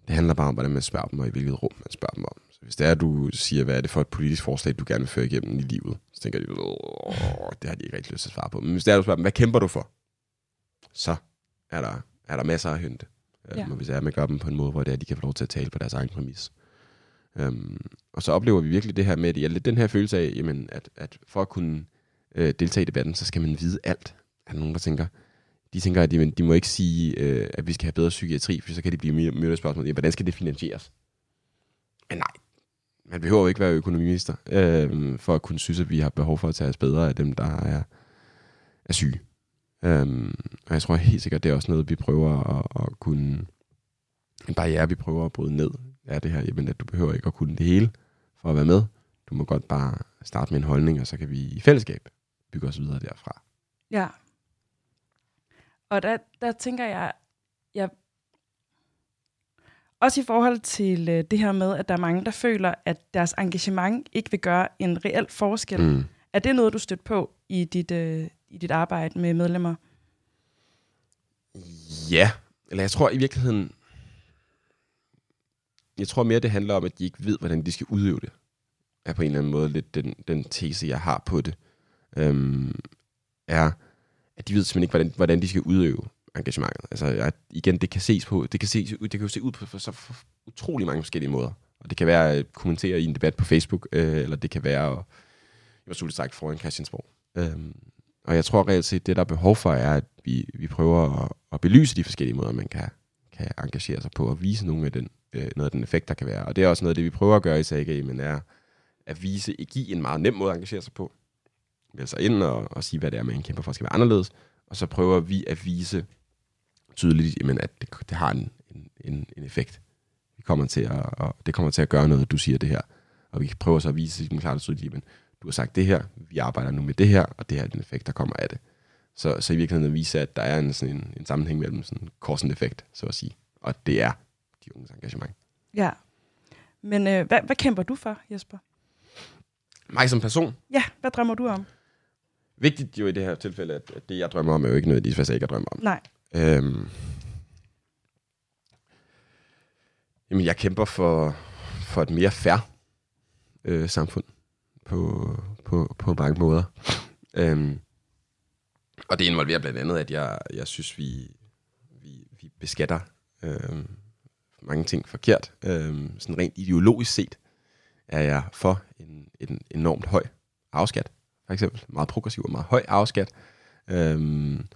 Det handler bare om, hvordan man spørger dem, og i hvilket rum man spørger dem om. Så hvis det er, at du siger, hvad er det for et politisk forslag, du gerne vil føre igennem i livet, så tænker de, Åh, det har de ikke rigtig lyst til at svare på. Men hvis det er, at du spørger dem, hvad kæmper du for? Så er der, er der masser at hente. Ja. Og hvis det er, man gør dem på en måde, hvor det er, at de kan få lov til at tale på deres egen præmis. Um, og så oplever vi virkelig det her med, at ja, lidt den her følelse af, jamen, at, at for at kunne øh, deltage i debatten, så skal man vide alt. Er der nogen, der tænker, de tænker, at de, de må ikke sige, øh, at vi skal have bedre psykiatri, for så kan de blive mødt af spørgsmål, ja, hvordan skal det finansieres? Men nej, man behøver jo ikke være økonomiminister, øh, for at kunne synes, at vi har behov for at tage os bedre af dem, der er, er syge. Um, og jeg tror helt sikkert, det er også noget, vi prøver at, at kunne, en barriere, vi prøver at bryde ned, er det her, jamen, at du behøver ikke at kunne det hele for at være med. Du må godt bare starte med en holdning, og så kan vi i fællesskab bygge os videre derfra. Ja. Og der, der tænker jeg, jeg, også i forhold til øh, det her med, at der er mange, der føler, at deres engagement ikke vil gøre en reel forskel. Mm. Er det noget, du stødt på i dit, øh, i dit arbejde med medlemmer? Ja, eller jeg tror i virkeligheden, jeg tror mere, det handler om, at de ikke ved, hvordan de skal udøve det. Er på en eller anden måde lidt den, den tese, jeg har på det. Øhm, er, at de ved simpelthen ikke, hvordan, hvordan de skal udøve engagementet. Altså, at igen, det kan ses på, det kan, ses, det kan jo se ud på for, så for utrolig mange forskellige måder. Og det kan være at kommentere i en debat på Facebook, øh, eller det kan være at, jeg var sagt, foran Christiansborg. Øhm, og jeg tror reelt set, det der er behov for, er, at vi, vi prøver at, at belyse de forskellige måder, man kan, kan engagere sig på, og vise nogle af den, øh, noget af den effekt, der kan være. Og det er også noget af det, vi prøver at gøre i SAG, men er at vise, i give en meget nem måde at engagere sig på. Melde sig ind og, og sige, hvad det er, man kæmper for skal være anderledes. Og så prøver vi at vise tydeligt, jamen, at det, det har en, en, en effekt. Vi kommer til at, og det kommer til at gøre noget, du siger det her. Og vi prøver så at vise dem klart og tydeligt, men du har sagt det her, vi arbejder nu med det her, og det her er den effekt, der kommer af det. Så, så i virkeligheden at vise, at der er en, sådan en, en sammenhæng mellem sådan en effekt, så at sige. Og det er de unges engagement. Ja. Men øh, hvad, hvad kæmper du for, Jesper? Mig som person? Ja, hvad drømmer du om? Vigtigt jo i det her tilfælde, at, at det, jeg drømmer om, er jo ikke noget, hvad jeg ikke drømmer om. Nej. Øhm, jamen, jeg kæmper for, for et mere fair øh, samfund på, på, på mange måder. Øhm, og det involverer blandt andet, at jeg, jeg synes, vi, vi, vi beskatter øhm, mange ting forkert. Øhm, sådan rent ideologisk set er jeg for en, en enormt høj afskat, for eksempel. Meget progressiv og meget høj afskat. Øhm,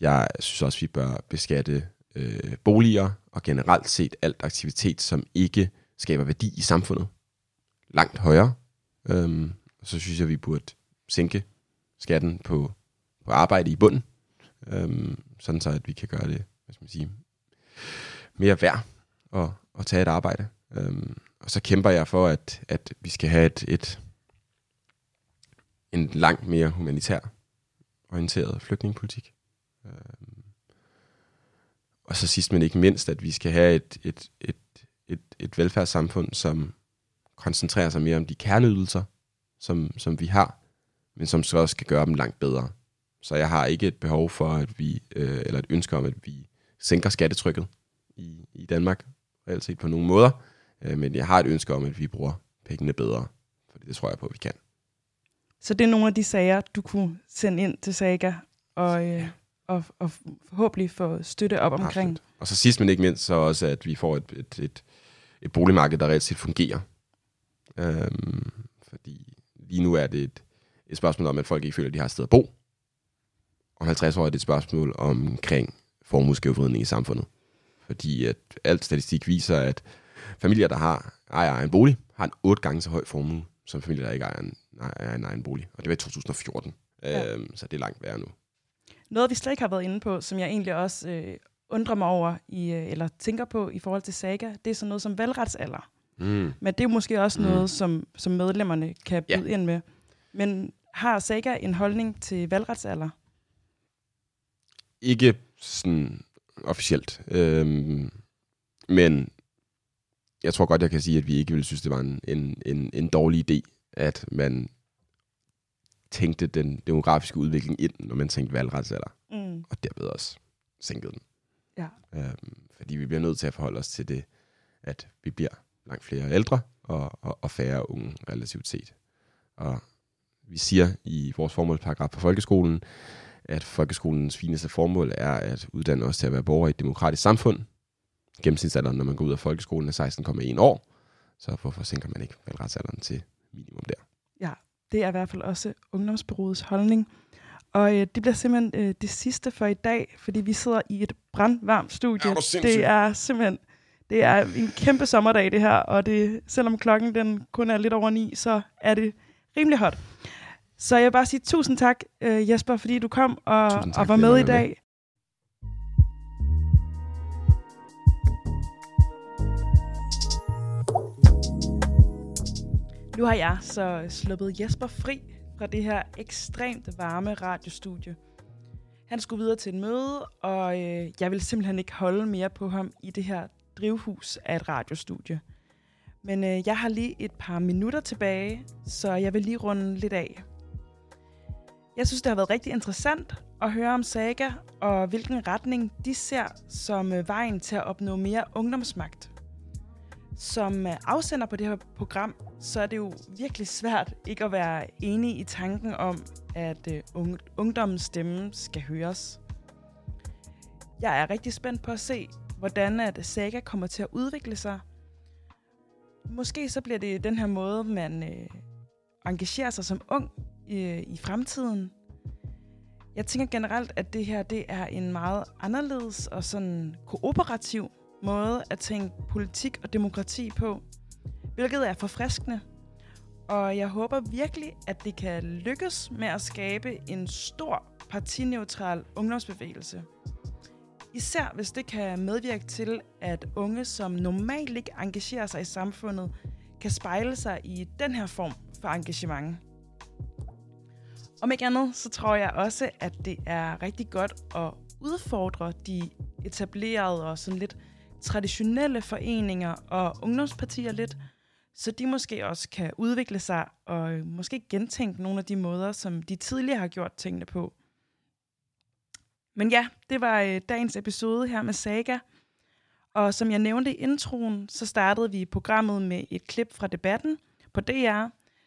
jeg synes også, vi bør beskatte øh, boliger og generelt set alt aktivitet, som ikke skaber værdi i samfundet, langt højere. Øhm, så synes jeg, vi burde sænke skatten på, på arbejde i bunden, øhm, sådan så at vi kan gøre det hvad skal man sige, mere værd at, at tage et arbejde. Øhm, og så kæmper jeg for, at, at vi skal have et, et en langt mere humanitær orienteret flygtningepolitik. Øhm, og så sidst men ikke mindst, at vi skal have et, et, et, et, et velfærdssamfund, som koncentrerer sig mere om de kerneydelser, som, som vi har, men som så også skal gøre dem langt bedre. Så jeg har ikke et behov for, at vi, øh, eller et ønske om, at vi sænker skattetrykket i, i Danmark, reelt set på nogle måder, øh, men jeg har et ønske om, at vi bruger pengene bedre, for det tror jeg på, at vi kan. Så det er nogle af de sager, du kunne sende ind til Saga, og, øh, og, og forhåbentlig få støtte op omkring. Absolut. Og så sidst men ikke mindst, så også, at vi får et, et, et, et boligmarked, der reelt set fungerer. Øhm, fordi lige nu er det et, et spørgsmål om, at folk ikke føler, at de har et sted at bo. Om 50 år er det et spørgsmål omkring formueskævvridning i samfundet. Fordi at alt statistik viser, at familier, der har ejer en bolig, har en otte gange så høj formue, som familier, der ikke ejer en, ejer en egen bolig. Og det var i 2014. Ja. Øhm, så det er langt værre nu. Noget, vi slet ikke har været inde på, som jeg egentlig også øh, undrer mig over, i, øh, eller tænker på i forhold til Saga, det er sådan noget som valgretsalder. Mm. Men det er måske også mm. noget, som, som medlemmerne kan byde ja. ind med. Men har Saga en holdning til valgretsalder? Ikke sådan officielt. Øhm, men jeg tror godt, jeg kan sige, at vi ikke ville synes, det var en, en, en, en dårlig idé, at man tænkte den demografiske udvikling ind, når man tænkte valgretsalder. Mm. Og derved også sænkede den. Ja. Øhm, fordi vi bliver nødt til at forholde os til det, at vi bliver langt flere ældre og, og, og færre unge relativt set. Og vi siger i vores formålsparagraf på folkeskolen, at folkeskolens fineste formål er at uddanne os til at være borgere i et demokratisk samfund. Gennemsnitsalderen, når man går ud af folkeskolen, er 16,1 år. Så hvorfor sænker man ikke valgretsalderen til minimum der? Ja, det er i hvert fald også Ungdomsbyrådets holdning. Og øh, det bliver simpelthen øh, det sidste for i dag, fordi vi sidder i et brandvarmt studie. Er det er simpelthen det er en kæmpe sommerdag, det her, og det, selvom klokken den kun er lidt over ni, så er det rimelig hot. Så jeg vil bare sige tusind tak, uh, Jesper, fordi du kom og, og var med i dag. Nu har jeg så sluppet Jesper fri fra det her ekstremt varme radiostudie. Han skulle videre til et møde, og øh, jeg vil simpelthen ikke holde mere på ham i det her drivhus af et radiostudie. Men øh, jeg har lige et par minutter tilbage, så jeg vil lige runde lidt af. Jeg synes, det har været rigtig interessant at høre om Saga, og hvilken retning de ser som øh, vejen til at opnå mere ungdomsmagt. Som øh, afsender på det her program, så er det jo virkelig svært ikke at være enig i tanken om, at øh, ungdommens stemme skal høres. Jeg er rigtig spændt på at se, hvordan at Saga kommer til at udvikle sig. Måske så bliver det den her måde, man øh, engagerer sig som ung øh, i fremtiden. Jeg tænker generelt, at det her det er en meget anderledes og sådan kooperativ måde at tænke politik og demokrati på, hvilket er forfriskende. Og jeg håber virkelig, at det kan lykkes med at skabe en stor partineutral ungdomsbevægelse. Især hvis det kan medvirke til, at unge, som normalt ikke engagerer sig i samfundet, kan spejle sig i den her form for engagement. Om ikke andet, så tror jeg også, at det er rigtig godt at udfordre de etablerede og sådan lidt traditionelle foreninger og ungdomspartier lidt, så de måske også kan udvikle sig og måske gentænke nogle af de måder, som de tidligere har gjort tingene på. Men ja, det var øh, dagens episode her med Saga. Og som jeg nævnte i introen, så startede vi programmet med et klip fra debatten på DR,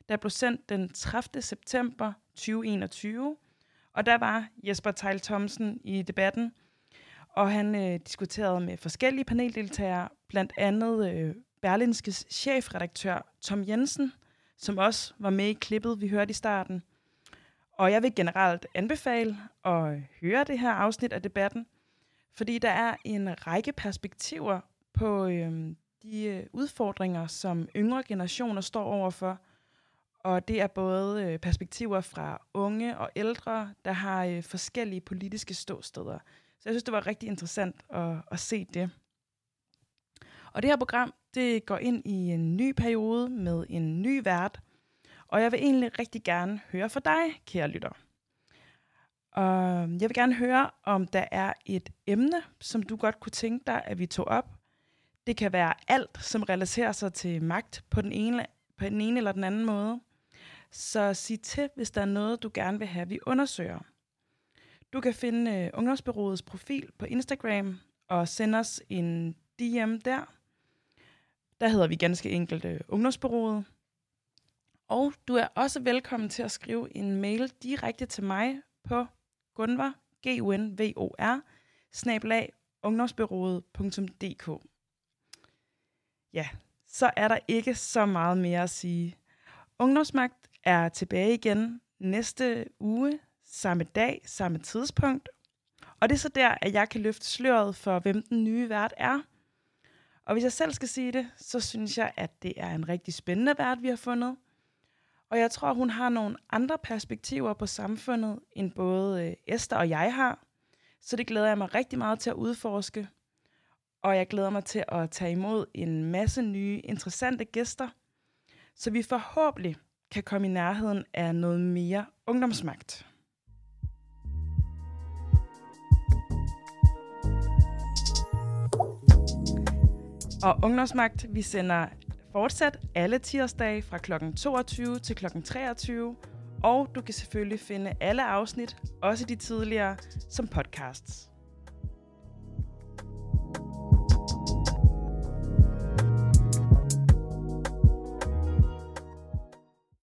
der blev sendt den 30. september 2021. Og der var Jesper Tejl Thomsen i debatten, og han øh, diskuterede med forskellige paneldeltagere, blandt andet øh, Berlinskes chefredaktør Tom Jensen, som også var med i klippet, vi hørte i starten. Og jeg vil generelt anbefale at høre det her afsnit af debatten, fordi der er en række perspektiver på øhm, øh, de udfordringer, som yngre generationer står overfor. Og det er både øh, perspektiver fra unge og ældre, der har øh, forskellige politiske ståsteder. Så jeg synes, det var rigtig interessant at, at se det. Og det her program, det går ind i en ny periode med en ny vært, og jeg vil egentlig rigtig gerne høre fra dig, kære lytter. Og jeg vil gerne høre, om der er et emne, som du godt kunne tænke dig, at vi tog op. Det kan være alt, som relaterer sig til magt på den ene, på den ene eller den anden måde. Så sig til, hvis der er noget, du gerne vil have, vi undersøger. Du kan finde øh, Ungdomsbyrådets profil på Instagram og sende os en DM der. Der hedder vi ganske enkelt øh, Ungdomsbyrået. Og du er også velkommen til at skrive en mail direkte til mig på gunvar, g u n v o r snablag, ungdomsbyrået.dk. Ja, så er der ikke så meget mere at sige. Ungdomsmagt er tilbage igen næste uge, samme dag, samme tidspunkt. Og det er så der, at jeg kan løfte sløret for, hvem den nye vært er. Og hvis jeg selv skal sige det, så synes jeg, at det er en rigtig spændende vært, vi har fundet – og jeg tror, hun har nogle andre perspektiver på samfundet, end både øh, Esther og jeg har. Så det glæder jeg mig rigtig meget til at udforske. Og jeg glæder mig til at tage imod en masse nye, interessante gæster, så vi forhåbentlig kan komme i nærheden af noget mere ungdomsmagt. Og Ungdomsmagt, vi sender fortsat alle tirsdage fra kl. 22 til kl. 23, og du kan selvfølgelig finde alle afsnit, også de tidligere, som podcasts.